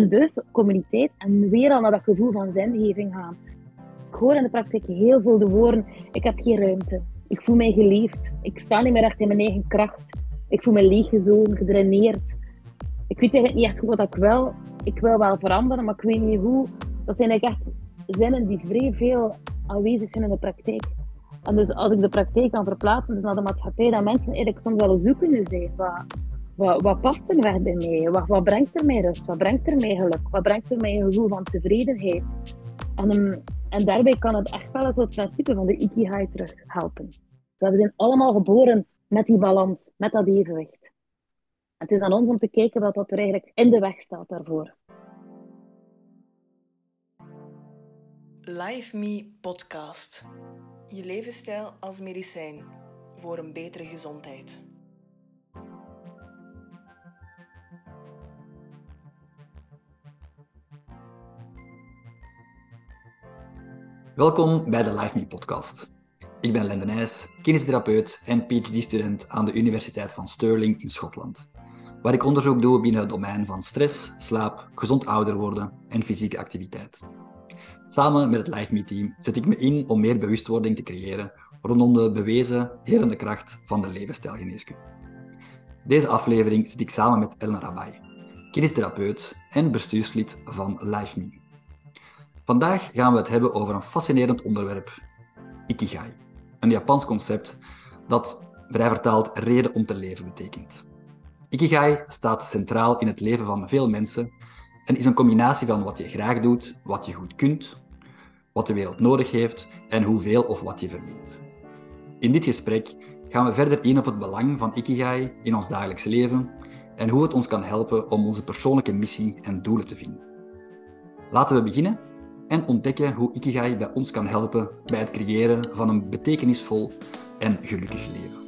En dus communiteit en weer al naar dat gevoel van zingeving gaan. Ik hoor in de praktijk heel veel de woorden, ik heb geen ruimte. Ik voel mij geleefd. Ik sta niet meer echt in mijn eigen kracht. Ik voel me leeggezogen, gedraineerd. Ik weet eigenlijk niet echt goed wat ik wil. Ik wil wel veranderen, maar ik weet niet hoe. Dat zijn eigenlijk echt zinnen die vrij veel aanwezig zijn in de praktijk. En dus als ik de praktijk kan verplaatsen dus naar de maatschappij, dat mensen eigenlijk soms wel zoeken zijn. Wat, past er weg bij mij? Wat, brengt er mij rust? Wat brengt er mij geluk? Wat brengt er mij een gevoel van tevredenheid? En, ehm, en daarbij kan het echt wel het principe van de Ikigai terug helpen. We zijn allemaal geboren met die balans, met dat evenwicht. Het is aan ons om te kijken wat dat er eigenlijk in de weg staat daarvoor. Live Me Podcast. Je levensstijl als medicijn voor een betere gezondheid. Welkom bij de Live Me podcast. Ik ben Lende Nijs, kinestherapeut en PhD-student aan de Universiteit van Stirling in Schotland, waar ik onderzoek doe binnen het domein van stress, slaap, gezond ouder worden en fysieke activiteit. Samen met het Live Me team zet ik me in om meer bewustwording te creëren rondom de bewezen herende kracht van de levensstijlgeneeskunde. Deze aflevering zit ik samen met Elena Rabai, kinestherapeut en bestuurslid van Live Me. Vandaag gaan we het hebben over een fascinerend onderwerp, Ikigai. Een Japans concept dat vrij vertaald reden om te leven betekent. Ikigai staat centraal in het leven van veel mensen en is een combinatie van wat je graag doet, wat je goed kunt, wat de wereld nodig heeft en hoeveel of wat je verdient. In dit gesprek gaan we verder in op het belang van Ikigai in ons dagelijks leven en hoe het ons kan helpen om onze persoonlijke missie en doelen te vinden. Laten we beginnen en ontdekken hoe Ikigai bij ons kan helpen bij het creëren van een betekenisvol en gelukkig leven.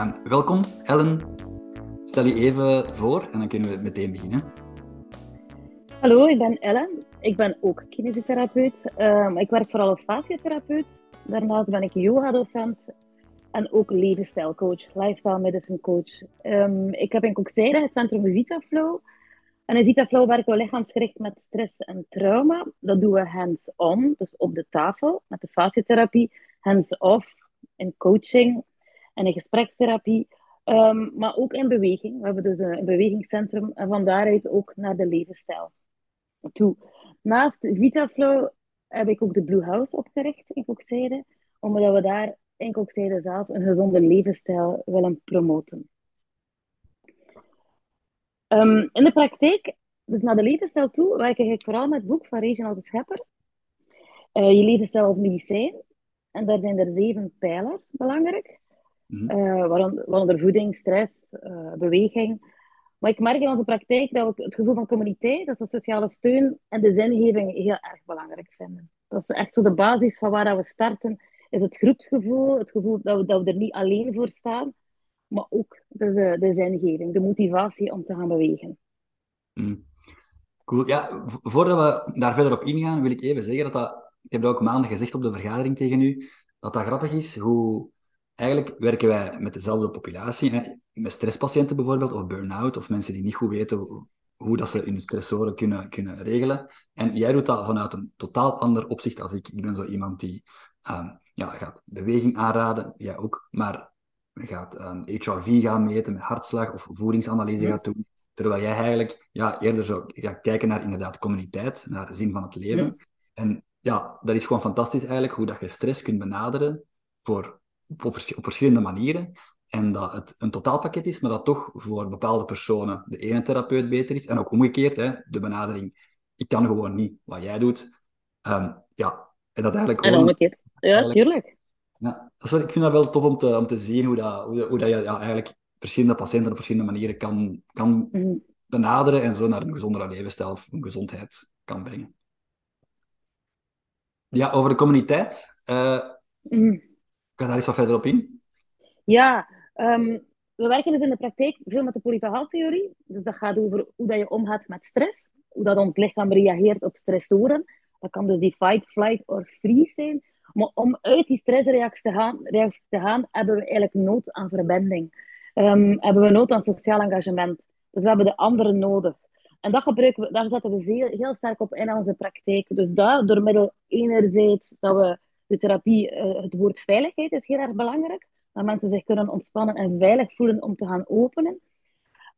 Um, welkom, Ellen. Stel je even voor en dan kunnen we meteen beginnen. Hallo, ik ben Ellen. Ik ben ook kinesitherapeut. Um, ik werk vooral als fasciatherapeut. Daarnaast ben ik yoga-docent en ook levensstijlcoach, lifestyle medicine coach. Um, ik heb in Kokzijde het centrum VitaFlow. En in VitaFlow werken we lichaamsgericht met stress en trauma. Dat doen we hands-on, dus op de tafel, met de fasciatherapie. Hands-off, in coaching en in gesprekstherapie. Um, maar ook in beweging. We hebben dus een bewegingscentrum en van daaruit ook naar de levensstijl toe. Naast VitaFlow heb ik ook de Blue House opgericht in Kokzijde, omdat we daar in Kokzijde zelf een gezonde levensstijl willen promoten. Um, in de praktijk, dus naar de levensstijl toe, werk ik vooral met het boek van Reginald de Schepper. Uh, je levensstijl als medicijn. En daar zijn er zeven pijlers belangrijk. Mm -hmm. uh, waaronder voeding, stress, uh, beweging. Maar ik merk in onze praktijk dat we het gevoel van communiteit, dat is de sociale steun en de zingeving heel erg belangrijk vinden. Dat is echt zo de basis van waar we starten is het groepsgevoel, het gevoel dat we, dat we er niet alleen voor staan, maar ook uh, de zingeving, de motivatie om te gaan bewegen. Mm. Cool. Ja, voordat we daar verder op ingaan, wil ik even zeggen dat dat, ik heb dat ook maanden gezegd op de vergadering tegen u, dat dat grappig is hoe eigenlijk werken wij met dezelfde populatie, hè, met stresspatiënten bijvoorbeeld, of burn-out, of mensen die niet goed weten hoe dat ze hun stressoren kunnen, kunnen regelen. En jij doet dat vanuit een totaal ander opzicht als ik. Ik ben zo iemand die um, ja, gaat beweging aanraden, jij ook, maar gaat um, HRV gaan meten met hartslag of voedingsanalyse ja. gaat doen. Terwijl jij eigenlijk ja, eerder zou ja, kijken naar inderdaad communiteit, naar de zin van het leven. Ja. En ja, dat is gewoon fantastisch eigenlijk, hoe dat je stress kunt benaderen voor, op, op verschillende manieren. En dat het een totaalpakket is, maar dat toch voor bepaalde personen de ene therapeut beter is. En ook omgekeerd, hè, de benadering, ik kan gewoon niet wat jij doet. Um, ja, en dat eigenlijk gewoon... Omgekeerd. Ja, tuurlijk. Ja, sorry, ik vind dat wel tof om te, om te zien hoe, dat, hoe, hoe dat je ja, eigenlijk verschillende patiënten op verschillende manieren kan, kan mm. benaderen en zo naar een gezondere levensstijl of een gezondheid kan brengen. Ja, over de communiteit. Uh, mm. Kan daar eens wat verder op in? Ja, um, we werken dus in de praktijk veel met de polyfagaaltheorie. Dus dat gaat over hoe dat je omgaat met stress, hoe dat ons lichaam reageert op stressoren. Dat kan dus die fight, flight of freeze zijn. Maar om uit die stressreactie te gaan, te gaan hebben we eigenlijk nood aan verbinding. ehm, hebben we nood aan sociaal engagement. Dus we hebben de anderen nodig. En dat gebruiken we, daar zetten we heel, sterk op in onze praktijk. Dus dat, door middel enerzijds dat we de therapie, uh, het woord veiligheid is heel erg belangrijk. Dat mensen zich kunnen ontspannen en veilig voelen om te gaan openen.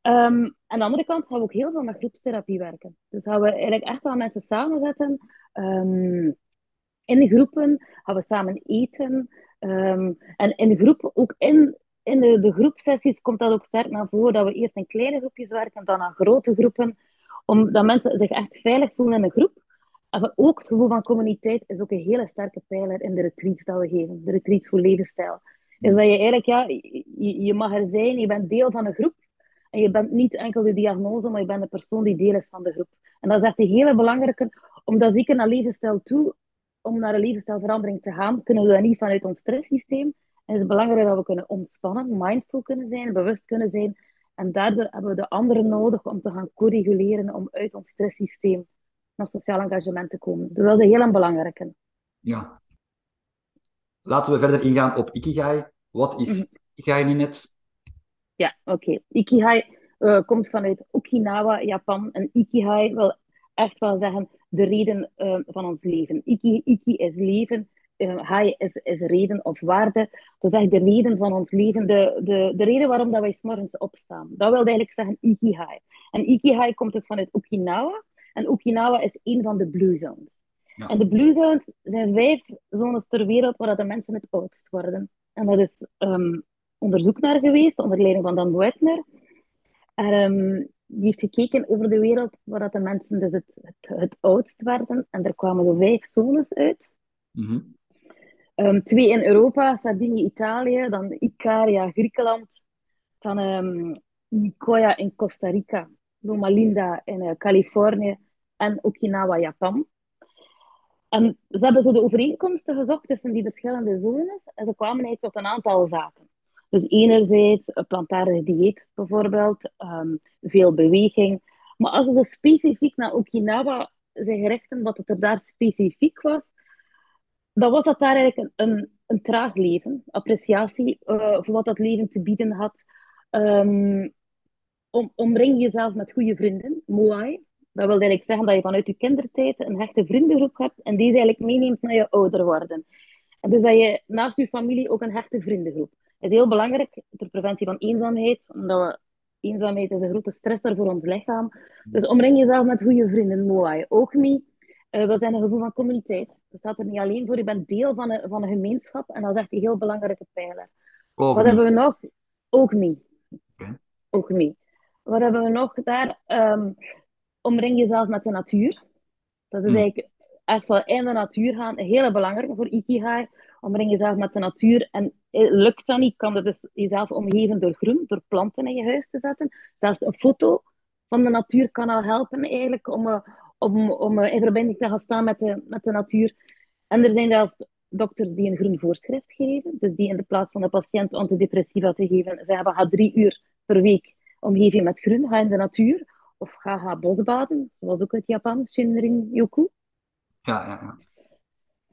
Um, aan de andere kant gaan we ook heel veel met groepstherapie werken. Dus gaan we eigenlijk echt wel mensen samenzetten. Um, in groepen gaan we samen eten. Um, en in de groep, ook in, in de, de groepsessies komt dat ook sterk naar voren. Dat we eerst in kleine groepjes werken, dan aan grote groepen. Omdat mensen zich echt veilig voelen in een groep. En ook het gevoel van communiteit is ook een hele sterke pijler in de retreats die we geven. De retreats voor levensstijl. Is dat je eigenlijk, ja, je, je mag er zijn, je bent deel van een groep. En je bent niet enkel de diagnose, maar je bent de persoon die deel is van de groep. En dat is echt een hele belangrijke, omdat zeker naar levensstijl toe, om naar een levensstijlverandering te gaan, kunnen we dat niet vanuit ons stresssysteem. En het is belangrijk dat we kunnen ontspannen, mindful kunnen zijn, bewust kunnen zijn. En daardoor hebben we de anderen nodig om te gaan co-reguleren, om uit ons stresssysteem naar sociaal engagement te komen. Dus dat is een heel belangrijke. Ja. Laten we verder ingaan op Ikigai. Wat is mm Ikigai nu net? Ja, oké. Ikigai uh, komt vanuit Okinawa, Japan. En Ikigai wil echt wel zeggen de reden uh, van ons leven. Iki, iki is leven, uh, hai is, is reden of waarde. Dus echt de reden van ons leven, de, de, de reden waarom dat wij morgens opstaan. Dat wil eigenlijk zeggen Ikigai. En Ikigai komt dus vanuit Okinawa. En Okinawa is een van de Blue Zones. Ja. En de Blue Zones zijn vijf zones ter wereld waar de mensen het oudst worden. En dat is um, onderzoek naar geweest, onder leiding van Dan Buettner. Um, die heeft gekeken over de wereld waar dat de mensen dus het, het, het oudst werden. En er kwamen zo vijf zones uit. Mm -hmm. um, twee in Europa, Sardinië, Italië. Dan Icaria, Griekenland. Dan um, Nicoya in Costa Rica. Loma Linda in uh, Californië. En Okinawa, Japan. En ze hebben zo de overeenkomsten gezocht tussen die verschillende zones. En ze kwamen eigenlijk tot een aantal zaken. Dus enerzijds een plantaardig dieet bijvoorbeeld, um, veel beweging. Maar als we specifiek naar Okinawa zijn gerichten, wat het er daar specifiek was, dan was dat daar eigenlijk een, een, een traag leven. Appreciatie uh, voor wat dat leven te bieden had. Um, om, omring jezelf met goede vrienden, moai. Dat wil eigenlijk zeggen dat je vanuit je kindertijd een hechte vriendengroep hebt en deze eigenlijk meeneemt naar je ouder worden. En dus dat je naast je familie ook een hechte vriendengroep is heel belangrijk ter preventie van eenzaamheid. Omdat we, eenzaamheid is een grote stresser voor ons lichaam. Dus omring jezelf met goede vrienden. Moai. Ook niet. Uh, we zijn een gevoel van communiteit. Je staat er niet alleen voor. Je bent deel van een, van een gemeenschap. En dat is echt een heel belangrijke pijler. Ook Wat hebben we nog? Ook niet. Okay. Ook niet. Wat hebben we nog daar? Um, omring jezelf met de natuur. Dat is hmm. eigenlijk echt wel in de natuur gaan. Een hele belangrijke voor Ikigai. Omring jezelf met de natuur. En eh, lukt dat niet, kan je dus jezelf omgeven door groen, door planten in je huis te zetten. Zelfs een foto van de natuur kan al helpen eigenlijk om, eh, om, om eh, in verbinding te gaan staan met de, met de natuur. En er zijn zelfs dokters die een groen voorschrift geven, dus die in de plaats van de patiënt antidepressiva te geven, ze hebben ga drie uur per week omgeving met groen, ga in de natuur, of ga, ga bosbaden, zoals ook uit Japan, Shinrin Yoku. Ja, ja, ja.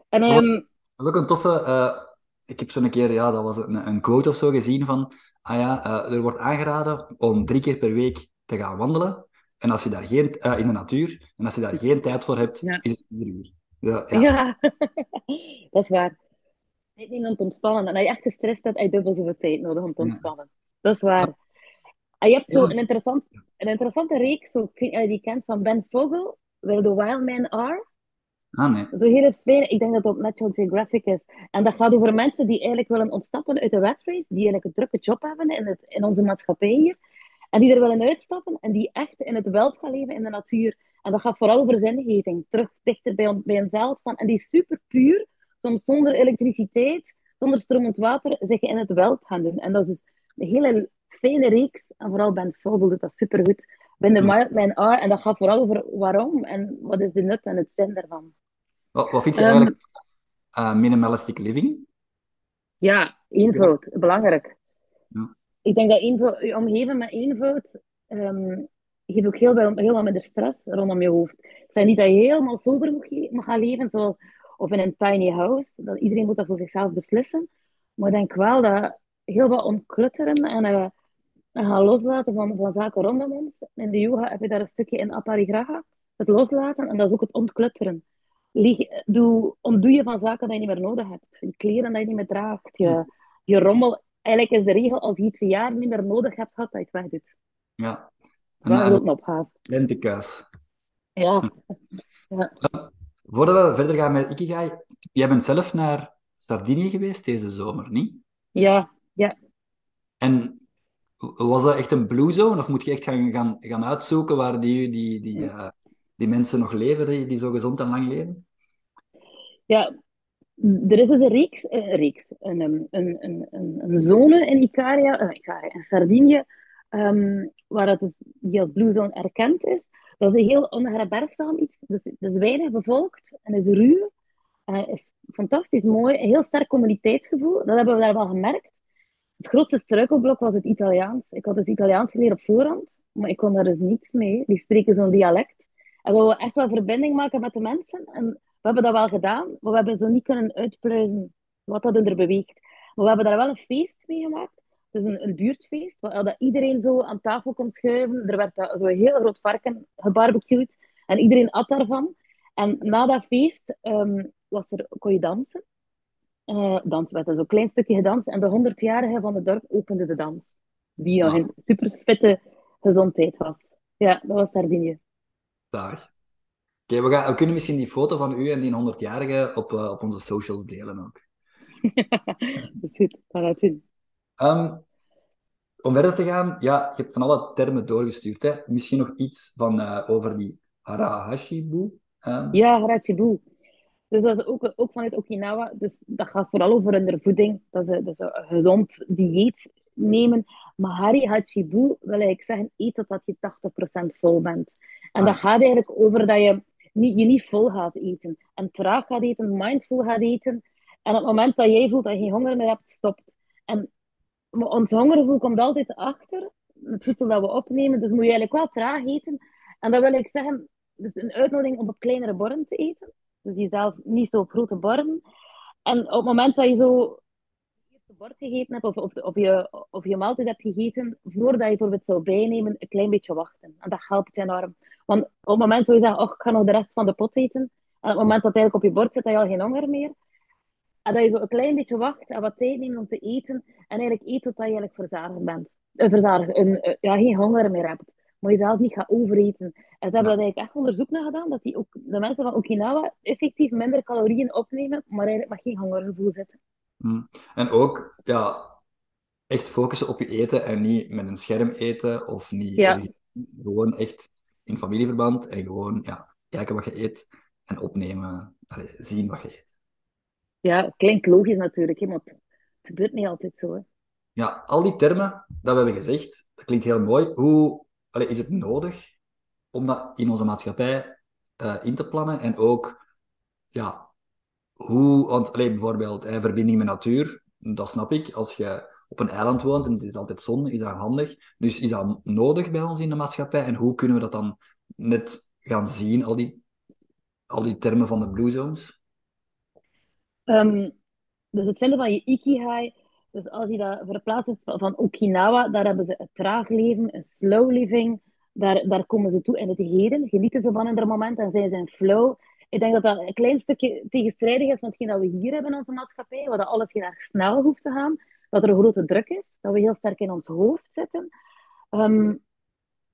En, um, dat is ook een toffe ik heb zo'n keer, ja, dat was een, een quote of zo gezien van, ah ja, uh, er wordt aangeraden om drie keer per week te gaan wandelen. En als je daar geen, uh, in de natuur, en als je daar geen tijd voor hebt, is het vier uur. Ja, ja. ja. dat is waar. Niet om te ontspannen. En als je echt gestrest bent, heb je dubbel zoveel tijd nodig om te ontspannen. Dat is waar. En je hebt zo een, interessant, een interessante reeks, zo, die kent van Ben Vogel, Where the Wild Men Are. Ah, nee. Zo heel fijn. Ik denk dat het op Natural Geographic is. En dat gaat over mensen die eigenlijk willen ontsnappen uit de rat race, die eigenlijk een drukke job hebben in, het, in onze maatschappij hier. En die er willen uitstappen en die echt in het wild gaan leven, in de natuur. En dat gaat vooral over zingeving. Terug dichter bij, on, bij hunzelf staan. En die super puur, soms zonder elektriciteit, zonder stromend water, zich in het wild gaan doen. En dat is dus een hele fijne reeks. En vooral Ben Vogel doet dat supergoed. Ben de Man R. En dat gaat vooral over waarom en wat is de nut en het zin daarvan. Wat, wat vind je eigenlijk uh, minimalistic living? Ja, eenvoud. Belangrijk. Ja. Ik denk dat eenvoud, je omgeven met eenvoud um, geeft ook heel, veel, heel wat minder stress rondom je hoofd. Ik zeg niet dat je helemaal sober mag gaan leven, zoals, of in een tiny house. Dat iedereen moet dat voor zichzelf beslissen. Maar ik denk wel dat heel wat ontklutteren en uh, En gaan loslaten van, van zaken rondom ons. In de yoga heb je daar een stukje in aparigraha, het loslaten, en dat is ook het ontklutteren. Lieg, doe, ontdoe je van zaken die je niet meer nodig hebt. Je kleren die je niet meer draagt, je, je rommel. Eigenlijk is de regel, als je iets een jaar niet meer nodig hebt gehad, dat je het wegdoet. Ja. En dat een opgave. Lentekuis. Ja. ja. Voordat we verder gaan met Ikigai, jij bent zelf naar Sardinië geweest deze zomer, niet? Ja, ja. En was dat echt een blue zone? Of moet je echt gaan, gaan, gaan uitzoeken waar die, die, die, uh, die mensen nog leven, die, die zo gezond en lang leven? Ja, er is dus een reeks, een, reeks, een, een, een, een, een zone in Icaria, uh, Icaria in Sardinië, um, waar het dus, die als blue zone erkend is. Dat is een heel onherbergzaam iets. Dus is weinig bevolkt en is ruw. Uh, is fantastisch mooi. Een heel sterk communiteitsgevoel. Dat hebben we daar wel gemerkt. Het grootste struikelblok was het Italiaans. Ik had dus Italiaans geleerd op voorhand, maar ik kon daar dus niets mee. Die spreken zo'n dialect. En we wilden echt wel verbinding maken met de mensen. En we hebben dat wel gedaan, maar we hebben zo niet kunnen uitpluizen wat dat er beweegt. Maar we hebben daar wel een feest mee gemaakt. Dus een, een buurtfeest, waar dat iedereen zo aan tafel kon schuiven. Er werd zo een heel groot varken gebarbecued en iedereen at daarvan. En na dat feest um, was er, kon je dansen. Uh, dans werd dus een klein stukje gedanst. En de 100-jarige van het dorp opende de dans. Die nog in super fitte gezondheid was. Ja, dat was Sardinië. Dag. Oké, we, we kunnen misschien die foto van u en die 100-jarige op, uh, op onze socials delen ook. dat is goed, dat gaat doen. Um, om verder te gaan, ja, je hebt van alle termen doorgestuurd. Hè? Misschien nog iets van, uh, over die Harahashibu. Um... Ja, Harahashibu. Dus dat is ook, ook vanuit Okinawa. Dus dat gaat vooral over hun voeding. Dat is, dat is een gezond dieet nemen. Maar Hari Hachibu wil ik zeggen, eet totdat je 80% vol bent. En dat gaat eigenlijk over dat je niet, je niet vol gaat eten. En traag gaat eten, mindful gaat eten. En op het moment dat jij voelt dat je geen honger meer hebt, stopt. En ons hongergevoel komt altijd achter het voedsel dat we opnemen. Dus moet je eigenlijk wel traag eten. En dat wil ik zeggen, dus een uitnodiging om op kleinere borden te eten. Dus jezelf niet zo grote borden. En op het moment dat je zo je bord gegeten hebt, of, of, of, je, of je maaltijd hebt gegeten, voordat je bijvoorbeeld zou bijnemen, een klein beetje wachten. En dat helpt enorm. Want op het moment zou je zeggen, oh, ik ga nog de rest van de pot eten. En op het moment dat het eigenlijk op je bord zit, heb je al geen honger meer. En dat je zo een klein beetje wacht en wat tijd neemt om te eten. En eigenlijk eet tot je eigenlijk verzadigd bent. Uh, verzadigd, een, uh, ja, geen honger meer hebt maar je zelf niet gaat overeten. En ze hebben dat eigenlijk echt onderzoek naar gedaan, dat die ook, de mensen van Okinawa effectief minder calorieën opnemen, maar eigenlijk met geen hongergevoel zitten. Mm. En ook, ja, echt focussen op je eten en niet met een scherm eten of niet. Ja. Gewoon echt in familieverband en gewoon ja, kijken wat je eet en opnemen, zien wat je eet. Ja, klinkt logisch natuurlijk, hè, maar het gebeurt niet altijd zo. Hè. Ja, al die termen dat we hebben gezegd, dat klinkt heel mooi. Hoe allee, is het nodig om dat in onze maatschappij uh, in te plannen? En ook, ja, hoe, want allee, bijvoorbeeld eh, verbinding met natuur, dat snap ik. Als je op een eiland woont en het is altijd zon, is dat handig. Dus is dat nodig bij ons in de maatschappij? En hoe kunnen we dat dan net gaan zien, al die, al die termen van de Blue Zones? Um, dus het vinden van je ikigai dus als je dat verplaatst van Okinawa, daar hebben ze een traag leven, een slow living. Daar, daar komen ze toe in het heden. Genieten ze van in moment en zijn ze in flow. Ik denk dat dat een klein stukje tegenstrijdig is met hetgeen dat we hier hebben in onze maatschappij, waar dat alles heel erg snel hoeft te gaan. Dat er een grote druk is, dat we heel sterk in ons hoofd zitten. Um,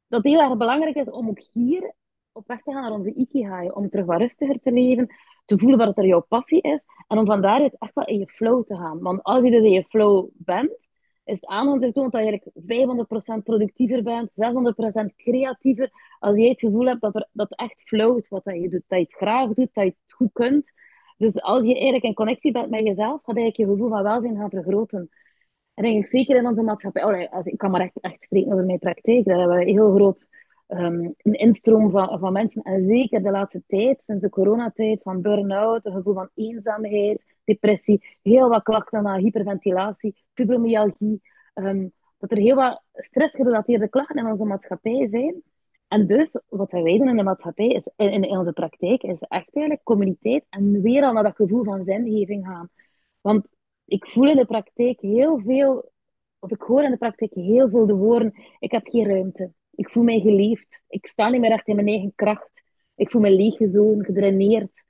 dat het heel erg belangrijk is om ook hier op weg te gaan naar onze ikigai, om terug wat rustiger te leven, te voelen wat er jouw passie is en om van daaruit echt wel in je flow te gaan. Want als je dus in je flow bent, is het toont dat je eigenlijk 500% productiever bent, 600% creatiever. Als je het gevoel hebt dat, er, dat het echt flowt wat je doet, dat je het graag doet, dat je het goed kunt. Dus als je eigenlijk in connectie bent met jezelf, gaat eigenlijk je gevoel van welzijn gaan vergroten. En ik zeker in onze maatschappij, oh, als, ik kan maar echt, echt spreken over mijn praktijk, dat hebben we een heel groot um, een instroom van, van mensen. En zeker de laatste tijd, sinds de coronatijd, van burn-out, een gevoel van eenzaamheid, depressie, heel wat klachten naar hyperventilatie, fibromyalgie. Um, dat er heel wat stressgerelateerde klachten in onze maatschappij zijn. En dus, wat wij doen in de maatschappij, is, in, in onze praktijk, is echt eigenlijk communiteit en weer al naar dat gevoel van zingeving gaan. Want ik voel in de praktijk heel veel of ik hoor in de praktijk heel veel de woorden, ik heb geen ruimte. Ik voel mij geliefd. Ik sta niet meer echt in mijn eigen kracht. Ik voel me leeggezogen, gedraineerd.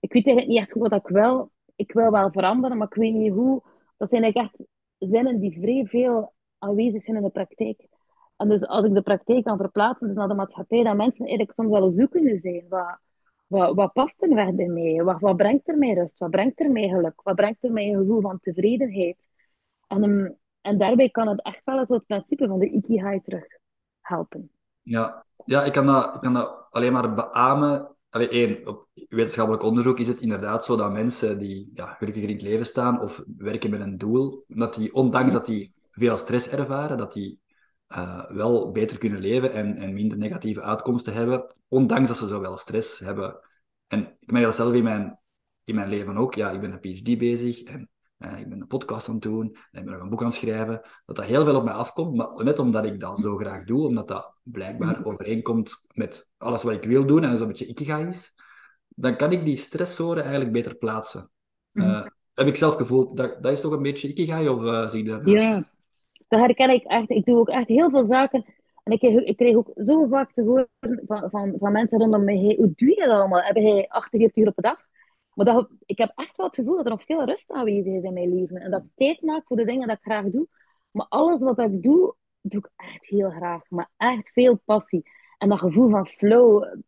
Ik weet eigenlijk niet echt goed wat ik wil. Ik wil wel veranderen, maar ik weet niet hoe. Dat zijn eigenlijk echt zinnen die vrij veel aanwezig zijn in de praktijk. En dus als ik de praktijk kan verplaatsen dus naar de maatschappij, dat mensen eigenlijk soms wel zoekende zijn. Wat, wat, wat past er bij mij? Wat, wat brengt er mij rust? Wat brengt er mij geluk? Wat brengt er mij een gevoel van tevredenheid? En, um, en daarbij kan het echt wel het principe van de ikigai terug helpen. Ja, ja ik, kan dat, kan dat alleen maar beamen. Allee, één, op wetenschappelijk onderzoek is het inderdaad zo dat mensen die ja, in het leven staan of werken met een doel, dat die, ondanks dat die veel stress ervaren, dat die uh, wel beter kunnen leven en, en minder negatieve uitkomsten hebben, ondanks dat ze zoveel stress hebben. En ik merk dat zelf in mijn, in mijn leven ook. Ja, ik ben een PhD bezig en uh, ik ben een podcast aan het doen en ik ben nog een boek aan het schrijven. Dat dat heel veel op mij afkomt, maar net omdat ik dat zo graag doe, omdat dat blijkbaar mm. overeenkomt met alles wat ik wil doen en zo'n beetje ikiga is, dan kan ik die stresszoren eigenlijk beter plaatsen. Uh, heb ik zelf gevoeld, dat, dat is toch een beetje ikigai of zie je dat Ja, dat herken ik echt. Ik doe ook echt heel veel zaken. En ik kreeg, ik kreeg ook zo vaak te horen van, van, van mensen rondom mij, hey, hoe doe je dat allemaal? Heb jij 48 uur op de dag? Maar dat, ik heb echt wel het gevoel dat er nog veel rust aanwezig is in mijn leven. En dat ik tijd maak voor de dingen dat ik graag doe. Maar alles wat ik doe, doe ik echt heel graag. Maar echt veel passie. En dat gevoel van flow.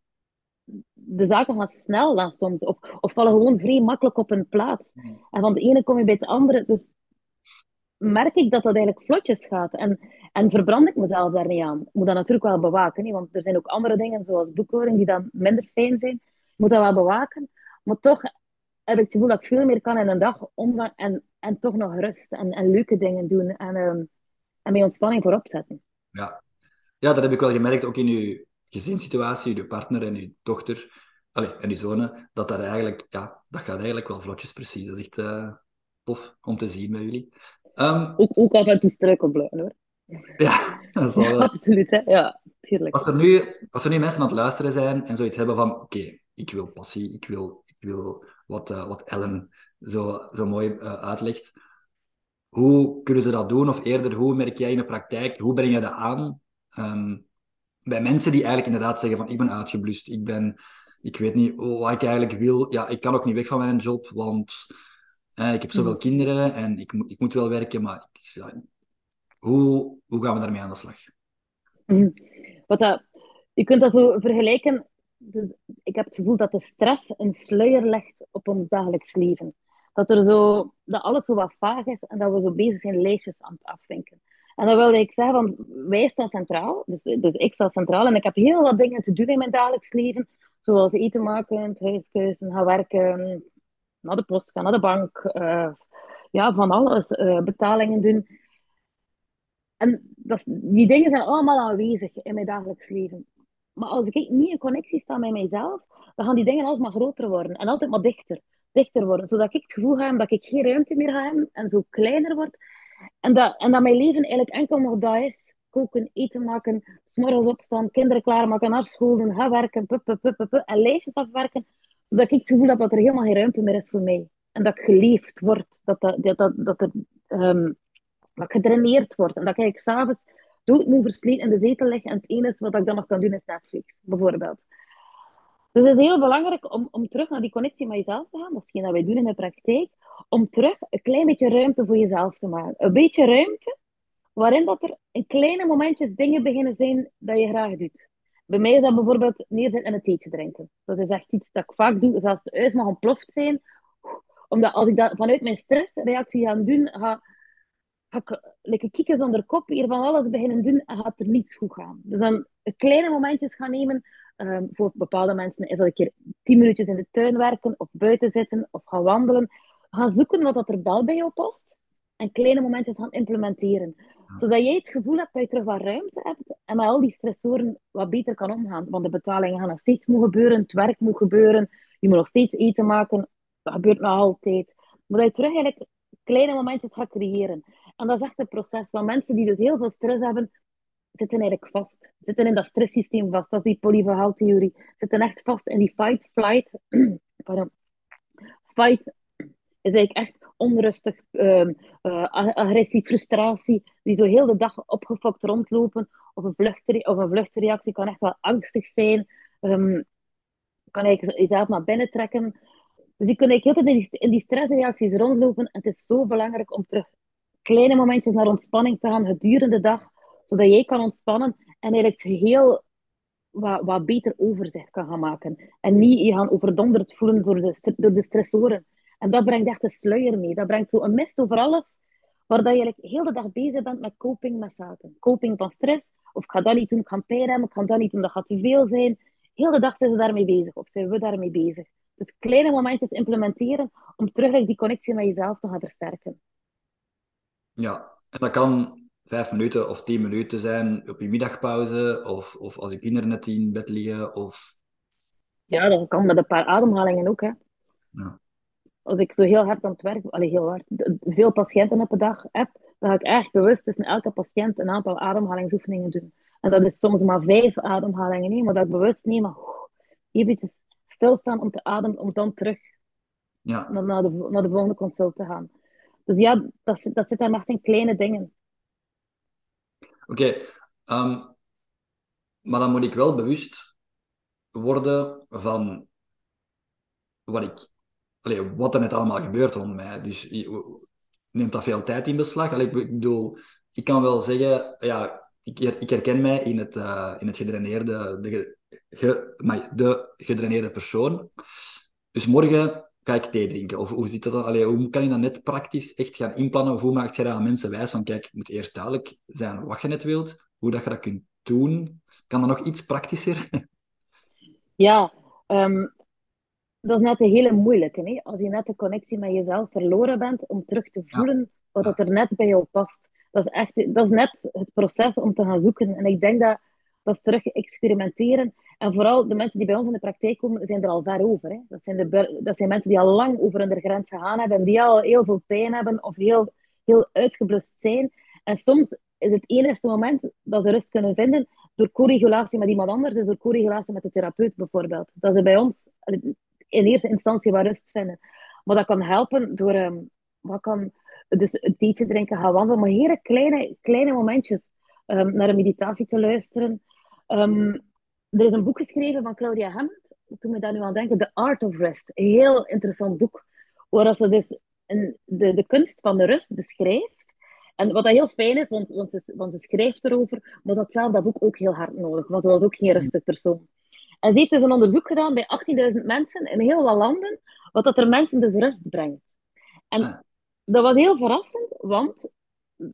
De zaken gaan snel dan soms. Of, of vallen gewoon vrij makkelijk op hun plaats. En van de ene kom je bij het andere. Dus merk ik dat dat eigenlijk vlotjes gaat. En, en verbrand ik mezelf daar niet aan. Ik moet dat natuurlijk wel bewaken. Hè? Want er zijn ook andere dingen, zoals boekhouding, die dan minder fijn zijn. Ik moet dat wel bewaken. Maar toch heb ik het gevoel dat ik veel meer kan in een dag omgaan en, en toch nog rust en, en leuke dingen doen en, um, en mijn ontspanning voorop zetten. Ja. ja, dat heb ik wel gemerkt, ook in uw gezinssituatie, uw partner en uw dochter allez, en uw zonen, dat dat eigenlijk, ja, dat gaat eigenlijk wel vlotjes precies. Dat is echt uh, tof om te zien bij jullie. Um, ook, ook af en toe struikelbluiten hoor. Ja, dat is wel... absoluut. Hè? Ja, tuurlijk. Als er, nu, als er nu mensen aan het luisteren zijn en zoiets hebben van, oké, ik wil passie, ik wil, ik wil wat, uh, wat Ellen zo, zo mooi uh, uitlegt. Hoe kunnen ze dat doen? Of eerder, hoe merk jij in de praktijk, hoe breng je dat aan um, bij mensen die eigenlijk inderdaad zeggen van ik ben uitgeblust, ik ben, ik weet niet wat ik eigenlijk wil. Ja, ik kan ook niet weg van mijn job, want ik heb zoveel kinderen en ik, ik moet wel werken, maar ik, ja, hoe, hoe gaan we daarmee aan de slag? Mm. Wat dat, je kunt dat zo vergelijken dus ik heb het gevoel dat de stress een sluier legt op ons dagelijks leven. Dat, er zo, dat alles zo wat vaag is en dat we zo bezig zijn lijstjes aan het afvinken. En dan wilde ik zeggen, van, wij staan centraal, dus, dus ik sta centraal en ik heb heel wat dingen te doen in mijn dagelijks leven, zoals eten maken, het huiskuisen, gaan werken, naar de post gaan, naar de bank, uh, ja, van alles, uh, betalingen doen. En dat, die dingen zijn allemaal aanwezig in mijn dagelijks leven. Maar als ik niet in connectie sta met mijzelf, dan gaan die dingen alsmaar groter worden en altijd maar dichter. Dichter worden, zodat ik het gevoel heb dat ik geen ruimte meer heb en zo kleiner word. En dat, en dat mijn leven eigenlijk enkel nog dat is. Koken, eten maken, s'morgens opstaan, kinderen klaarmaken, naar school gaan werken, pup, pup, pup, pup, en lijstjes afwerken. Zodat ik het gevoel heb dat er helemaal geen ruimte meer is voor mij. En dat ik geleefd word. Dat, dat, dat, dat, er, um, dat ik gedraineerd word. En dat ik s'avonds doodmoe versleten in de zetel liggen en het enige wat ik dan nog kan doen is Netflix, bijvoorbeeld. Dus het is heel belangrijk om, om terug naar die connectie met jezelf te gaan. Dat is hetgeen dat wij doen in de praktijk. Om terug een klein beetje ruimte voor jezelf te maken. Een beetje ruimte waarin dat er in kleine momentjes dingen beginnen zijn dat je graag doet. Bij mij is dat bijvoorbeeld neerzitten en een theetje drinken. Dat is echt iets dat ik vaak doe, zelfs de huis mag ontploft zijn. Omdat als ik dat vanuit mijn stressreactie ga doen, ga, ga ik lekker kieken zonder kop hier van alles beginnen doen en gaat er niets goed gaan. Dus dan kleine momentjes gaan nemen. Um, voor bepaalde mensen is dat een keer tien minuutjes in de tuin werken of buiten zitten of gaan wandelen. Gaan zoeken wat dat er wel bij jou past en kleine momentjes gaan implementeren. Zodat jij het gevoel hebt dat je terug wat ruimte hebt en met al die stressoren wat beter kan omgaan. Want de betalingen gaan nog steeds moeten gebeuren, het werk moet gebeuren, je moet nog steeds eten maken, dat gebeurt nog altijd. Maar dat je terug eigenlijk kleine momentjes gaat creëren. En dat is echt een proces. Want mensen die dus heel veel stress hebben, zitten eigenlijk vast. Zitten in dat stresssysteem vast. Dat is die polyvagaaltheorie. Zitten echt vast in die fight, flight, pardon, fight, is eigenlijk echt onrustig, um, uh, agressie, frustratie, die zo heel de dag opgefokt rondlopen. Of een, vluchtreactie, of een vluchtreactie kan echt wel angstig zijn. Um, kan eigenlijk jezelf naar binnen trekken. Dus je kunt eigenlijk heel in die, in die stressreacties rondlopen. En het is zo belangrijk om terug kleine momentjes naar ontspanning te gaan gedurende de dag, zodat jij kan ontspannen en eigenlijk heel wat, wat beter overzicht kan gaan maken. En niet je gaan overdonderd voelen door de, door de stressoren. En dat brengt echt een sluier mee. Dat brengt zo een mist over alles, waar dat je eigenlijk heel de dag bezig bent met coping met zaken. Coping van stress, of ik ga dat niet doen, ik ga pijn hebben, ik ga dat niet doen, dat gaat te veel zijn. Heel de dag zijn ze daarmee bezig, of zijn we daarmee bezig. Dus kleine momentjes implementeren om terug die connectie met jezelf te gaan versterken. Ja, en dat kan vijf minuten of tien minuten zijn op je middagpauze, of, of als je kinderen net in bed liggen, of... Ja, dat kan met een paar ademhalingen ook, hè. Ja. Als ik zo heel hard aan het werk, allee, heel hard, veel patiënten op een dag heb, dan ga ik echt bewust tussen elke patiënt een aantal ademhalingsoefeningen doen. En dat is soms maar vijf ademhalingen, nee, maar dat ik bewust neem, maar eventjes stilstaan om te ademen, om dan terug ja. naar, de, naar de volgende consult te gaan. Dus ja, dat, dat zit daar echt in kleine dingen. Oké, ehm, maar dan moet ik wel bewust worden van wat, ik, allee, wat er net allemaal gebeurt rond mij. Dus neemt dat veel tijd in beslag? Allee, ik bedoel, ik kan wel zeggen, ja, ik, ik herken mij in het, uh, in het gedraineerde, de, ge, de gedraineerde persoon. Dus morgen ga ik thee drinken? Of hoe zit dat dan? Allee, hoe kan je dat net praktisch echt gaan inplannen? Of hoe maak je aan mensen wijs van, kijk, het moet eerst duidelijk zijn wat je net wilt, hoe dat je dat kunt doen. Kan dat nog iets praktischer? Ja, um, dat is net een hele moeilijke. Hè? Als je net de connectie met jezelf verloren bent, om terug te voelen wat ja. er net bij jou past. Dat is, echt, dat is net het proces om te gaan zoeken. En ik denk dat dat is terug experimenteren. En vooral de mensen die bij ons in de praktijk komen, zijn er al ver over. Hè. Dat, zijn de, dat zijn mensen die al lang over hun grens gegaan hebben, die al heel veel pijn hebben of heel, heel uitgeblust zijn. En soms is het enige moment dat ze rust kunnen vinden door co-regulatie met iemand anders, dus door co-regulatie met de therapeut bijvoorbeeld. Dat ze bij ons in eerste instantie wat rust vinden. Maar dat kan helpen door, um, wat kan, dus een theetje drinken, gaan wandelen, maar hele kleine, kleine momentjes um, naar een meditatie te luisteren. Um, er is een boek geschreven van Claudia Hammond, toen me daar nu aan denken, The Art of Rest. Een heel interessant boek, waar ze dus een, de, de kunst van de rust beschrijft. En wat dat heel fijn is, want, want, ze, want ze schrijft erover, maar ze had zelf dat boek ook heel hard nodig, want ze was ook geen rustig persoon. En ze heeft dus een onderzoek gedaan bij 18.000 mensen in heel wat landen, wat dat er mensen dus rust brengt. En dat was heel verrassend, want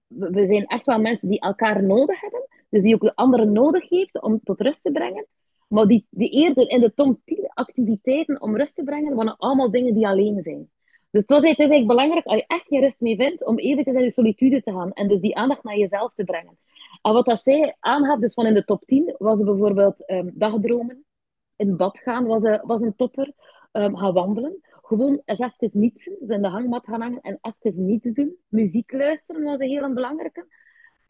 we zijn echt wel mensen die elkaar nodig hebben, dus die ook de anderen nodig heeft om tot rust te brengen. Maar die, die eerder in de top 10 activiteiten om rust te brengen, waren allemaal dingen die alleen zijn. Dus het, was, het is eigenlijk belangrijk, als je echt geen rust mee vindt, om eventjes in je solitude te gaan en dus die aandacht naar jezelf te brengen. En wat dat zij aanhad, dus van in de top 10, was bijvoorbeeld um, dagdromen, in bad gaan was, een, was een topper, um, gaan wandelen. Gewoon eens even niets dus in de hangmat gaan hangen en even niets doen. Muziek luisteren was een heel belangrijke.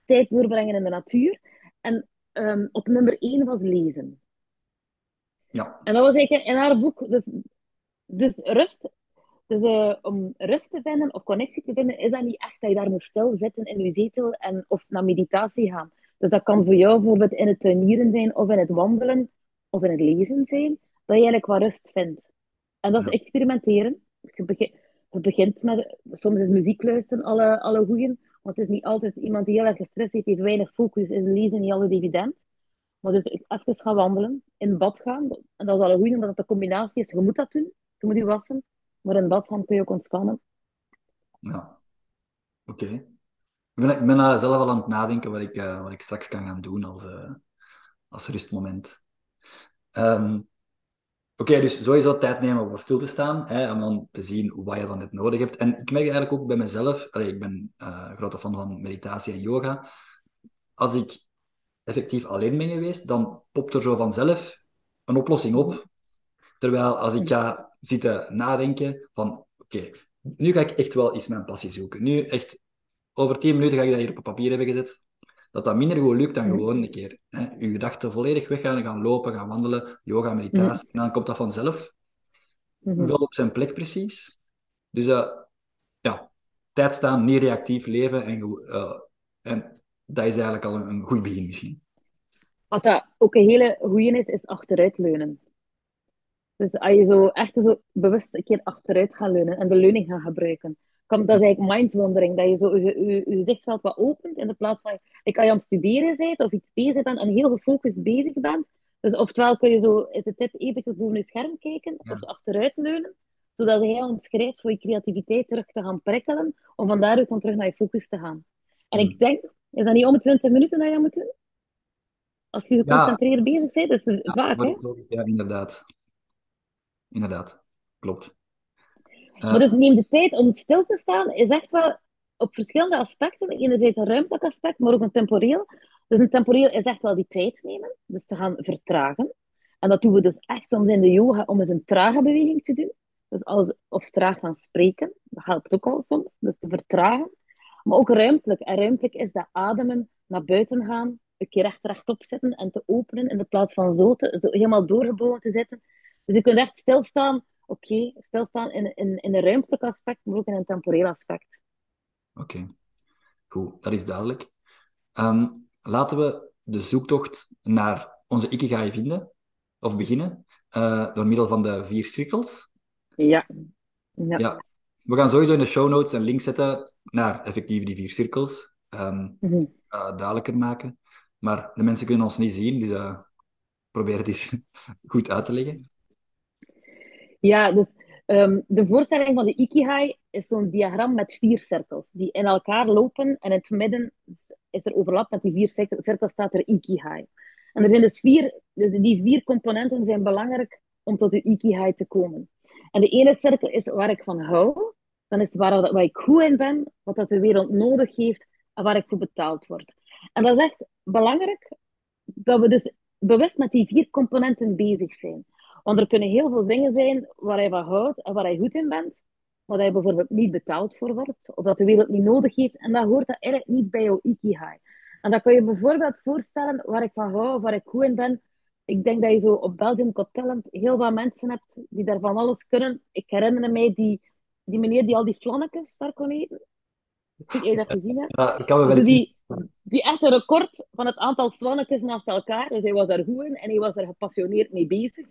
Tijd doorbrengen in de natuur. En um, op nummer één was lezen. Ja. En dat was eigenlijk in haar boek. Dus, dus rust. Dus uh, om rust te vinden of connectie te vinden, is dat niet echt dat je daar moet stilzitten in je zetel en, of naar meditatie gaan. Dus dat kan voor jou bijvoorbeeld in het tuinieren zijn, of in het wandelen, of in het lezen zijn, dat je eigenlijk wat rust vindt. En dat is experimenteren. Je, begint, je begint met, soms is muziek luisteren alle, alle goeien, want het is niet altijd iemand die heel erg gestrest heeft, heeft weinig focus, is lezen niet altijd evident. Maar dus even gaan wandelen, in bad gaan, en dat is al een goeie, omdat het een combinatie is. Je moet dat doen, je moet je wassen, maar in bad gaan kun je ook ontspannen. Ja, oké. Okay. Ik ben, ik ben zelf al aan het nadenken wat ik, uh, wat ik straks kan gaan doen als, uh, als rustmoment. Um, Oké, dus sowieso tijd nemen om voor stil te staan, hè, om dan te zien wat je dan net nodig hebt. En ik merk eigenlijk ook bij mezelf, ik ben uh, grote fan van meditatie en yoga. Als ik effectief alleen ben geweest, dan popt er zo vanzelf een oplossing op. Terwijl als ik ga zitten nadenken van, oké, nu ga ik echt wel eens mijn passie zoeken. Nu echt, over tien minuten ga ik dat hier op papier hebben gezet dat dat minder goed lukt dan gewoon een keer hè, je gedachten volledig weggaan, gaan lopen, gaan wandelen, yoga, meditatie, en dan komt dat vanzelf. Mhm. Wel op zijn plek precies. Dus uh, tijd staan, niet reactief leven. En, uh, en dat is eigenlijk al een, een goed begin misschien. Wat dat ook een hele goede is, is achteruitleunen. Dus als je zo echt zo bewust een keer achteruit gaat leunen en de leuning gaat gebruiken. Dat is eigenlijk mindwandering, dat je zo je, je, je gezichtsveld wat opent in de plaats van ik als je aan het studeren bent of iets bezig bent en heel gefocust bezig bent. Dus oftewel kun je zo, is de tip eventjes boven je scherm kijken of achteruit leunen, zodat je omschrijft voor je creativiteit terug te gaan prikkelen, om van daaruit dan terug naar je focus te gaan. En ik hmm. denk, is dat niet om de 20 minuten dat je moet doen? Als je geconcentreerd ja. bezig bent, dat is ja, vaak, hè? Ja, inderdaad. Inderdaad, klopt. Uh, maar dus neem de tijd om stil te staan, is echt wel op verschillende aspecten. Enerzijds een ruimtelijk aspect, maar ook een temporeel. Dus een temporeel is echt wel die tijd nemen, dus te gaan vertragen. En dat doen we dus echt soms in de yoga om eens een trage beweging te doen. Dus als, of traag gaan spreken, dat helpt ook al soms, dus te vertragen. Maar ook ruimtelijk. En ruimtelijk is dat ademen, naar buiten gaan, een keer echt rechtop zitten en te openen in plaats van zo, te, helemaal doorgebogen te zitten. Dus je kunt echt stilstaan, oké, stilstaan in, in, in een ruimtelijk aspect, maar ook in een temporeel aspect. Oké, goed, dat is duidelijk. Ehm, laten we de zoektocht naar onze ikigai vinden, of beginnen, uh, door middel van de vier cirkels. Ja. ja. ja. We gaan sowieso in de show notes een link zetten naar effectief die vier cirkels. Um, duidelijker maken. Maar de mensen kunnen ons niet zien, dus uh, probeer het eens goed uit te leggen. Ja, dus um, de voorstelling van de Ikigai is zo'n diagram met vier cirkels die in elkaar lopen en in het midden is er overlap met die vier cirkels staat er Ikigai. En er zijn dus vier, dus die vier componenten zijn belangrijk om tot de Ikigai te komen. En de ene cirkel is waar ik van hou, dan is waar, waar ik goed in ben, wat dat de wereld nodig heeft en waar ik voor betaald word. En dat is echt belangrijk dat we dus bewust met die vier componenten bezig zijn. Want er kunnen heel veel dingen zijn waar je van houdt en waar je goed in bent, waar je bijvoorbeeld niet betaald voor wordt, of dat de wereld niet nodig heeft, en dat hoort dat eigenlijk niet bij jouw ikigai. En dat kan je bijvoorbeeld voorstellen waar ik van hou, waar ik goed in ben. Ik denk dat je zo op Belgium Got Talent heel wat mensen hebt die daar van alles kunnen. Ik herinner me die, die meneer die al die flannetjes daar kon eten. Heb je dat gezien? Hebt? Ja, ik kan me wel dus die, die echt een record van het aantal flannetjes naast elkaar. Dus hij was daar goed in en hij was er gepassioneerd mee bezig.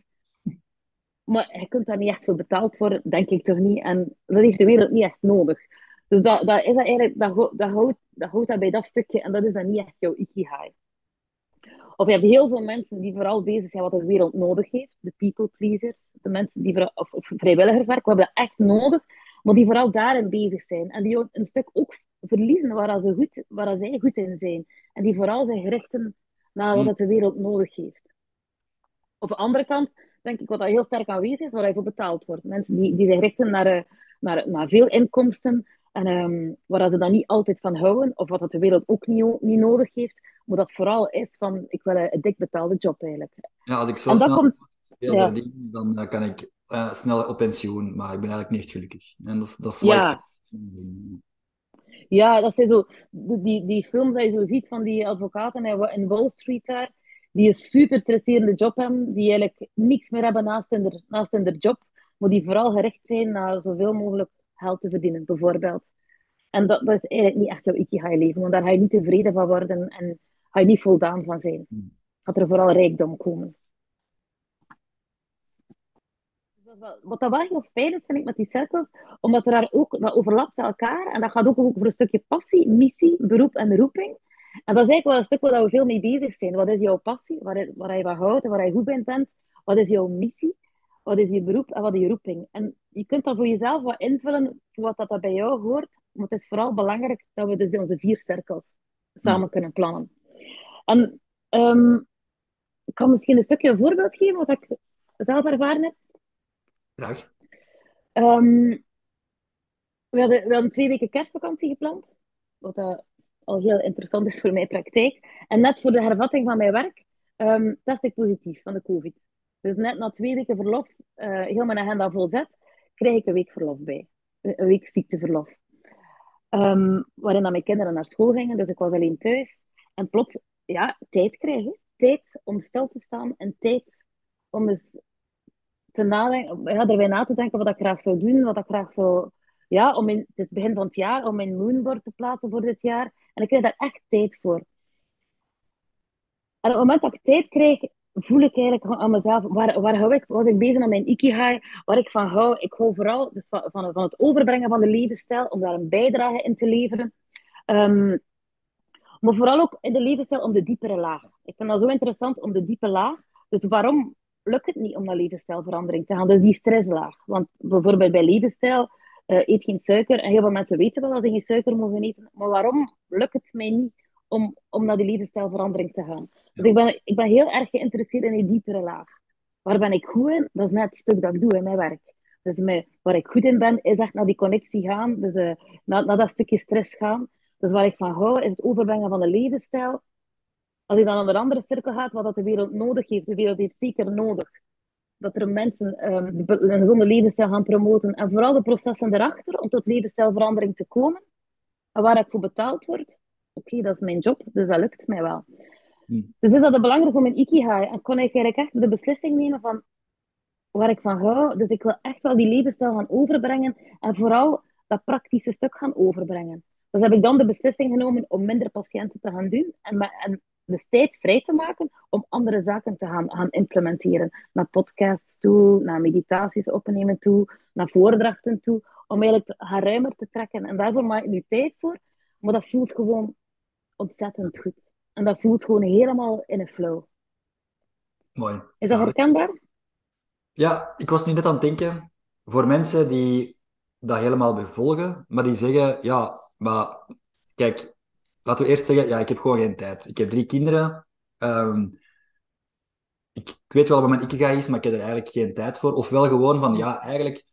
Maar je kunt daar niet echt voor betaald worden, denk ik toch niet. En dat heeft de wereld niet echt nodig. Dus dat, dat, is dat, eigenlijk, dat, dat, houdt, dat houdt dat bij dat stukje en dat is dan niet echt jouw ikigai. Of je hebt heel veel mensen die vooral bezig zijn wat de wereld nodig heeft. De people pleasers, de mensen die vooral, of, of vrijwilligerswerk, we hebben dat echt nodig, maar die vooral daarin bezig zijn. En die een stuk ook verliezen waar, ze goed, waar zij goed in zijn. En die vooral zijn richten naar wat hmm. de wereld nodig heeft. Op de andere kant denk ik wat dat heel sterk aanwezig is, waar je voor betaald wordt. Mensen die, die zich richten naar, eh, naar, naar veel inkomsten en um, waar ze dan niet altijd van houden, of wat de wereld ook niet, niet nodig heeft, maar dat vooral is van, ik wil een, dik betaalde job eigenlijk. Ja, als ik zo snel komt, ja. dan uh, kan ik uh, snel op pensioen, maar ik ben eigenlijk niet echt gelukkig. En dat, dat is ja. Ja, dat zijn zo, die, die films die je zo ziet van die advocaten in Wall Street daar, die een super stresserende job hebben, die eigenlijk niks meer hebben naast hun, naast hun job, maar die vooral gericht zijn naar zoveel mogelijk geld te verdienen, bijvoorbeeld. En dat, dat is eigenlijk niet echt jouw ikigai leven, want daar ga je niet tevreden van worden en ga je niet voldaan van zijn. Hmm. Gaat er vooral rijkdom komen. wat dat wel heel fijn is, vind ik, met die cirkels, omdat er daar ook, dat overlapt elkaar en dat gaat ook over een stukje passie, missie, beroep en roeping. En dat is eigenlijk wel een stuk waar we veel mee bezig zijn. Wat is jouw passie? Waar, waar je van houdt en waar je goed bent bent? Wat is jouw missie? Wat is je beroep en wat is je roeping? En je kunt dat voor jezelf wat invullen, wat dat, dat bij jou hoort. Maar het is vooral belangrijk dat we dus onze vier cirkels samen hmm. kunnen plannen. En um, ik kan misschien een stukje een voorbeeld geven wat ik zelf ervaren heb. Graag. Um, we, hadden, we hadden twee weken kerstvakantie gepland. Wat dat al heel interessant is voor mijn praktijk. En net voor de hervatting van mijn werk um, test ik positief van de COVID. Dus net na twee weken verlof, uh, heel mijn agenda vol zet, krijg ik een week verlof bij. Een week ziekteverlof. Um, waarin dan mijn kinderen naar school gingen, dus ik was alleen thuis. En plots, ja, tijd krijgen. Tijd om stil te staan en tijd om eens te nadenken, ja, erbij na te denken wat ik graag zou doen, wat ik graag zou, ja, om in, het is begin van het jaar, om mijn moonboard te plaatsen voor dit jaar. En ik krijg daar echt tijd voor. En op het moment dat ik tijd krijg, voel ik eigenlijk aan mezelf, waar, waar hou ik, was ik bezig met mijn ikigai, waar ik van hou. Ik hou vooral dus van, van, van het overbrengen van de levensstijl, om daar een bijdrage in te leveren. Um, maar vooral ook in de levensstijl om de diepere laag. Ik vind dat zo interessant om de diepe laag. Dus waarom lukt het niet om naar levensstijlverandering te gaan? Dus die stresslaag. Want bijvoorbeeld bij levensstijl, uh, eet geen suiker. En heel veel mensen weten wel dat ze geen suiker mogen eten. Maar waarom lukt het mij niet om, om naar die levensstijlverandering te gaan? Dus ik ben, ik ben heel erg geïnteresseerd in die diepere laag. Waar ben ik goed in? Dat is net het stuk dat ik doe in mijn werk. Dus met, waar ik goed in ben, is echt naar die connectie gaan. Dus uh, naar, naar dat stukje stress gaan. Dus waar ik van hou, is het overbrengen van de levensstijl. Als je dan naar een andere cirkel gaat, wat dat de wereld nodig heeft, de wereld heeft zeker nodig. Dat er mensen um, een gezonde levensstijl gaan promoten. En vooral de processen erachter om tot levensstijlverandering te komen. En waar ik voor betaald word, oké, dat is mijn job, dus dat lukt mij wel. Hmm. Dus is dat belangrijk voor mijn ikigai. En kon ik eigenlijk echt de beslissing nemen van waar ik van hou. Dus ik wil echt wel die levensstijl gaan overbrengen. En vooral dat praktische stuk gaan overbrengen. Dus heb ik dan de beslissing genomen om minder patiënten te gaan doen en, en dus tijd vrij te maken om andere zaken te gaan, gaan implementeren. Naar podcasts toe, naar meditaties opnemen toe, naar voordrachten toe. Om eigenlijk gaan ruimer te trekken. En daarvoor maak ik nu tijd voor. Maar dat voelt gewoon ontzettend goed. En dat voelt gewoon helemaal in een flow. Mooi. Is dat herkenbaar? Ja, ik was nu net aan het denken. Voor mensen die dat helemaal bevolgen, maar die zeggen, ja, maar kijk, laten we eerst zeggen, ja, ik heb gewoon geen tijd. Ik heb drie kinderen. Ehm, ik, ik, weet wel wat mijn ikigai is, maar ik heb er eigenlijk geen tijd voor. Ofwel gewoon van, ja, eigenlijk,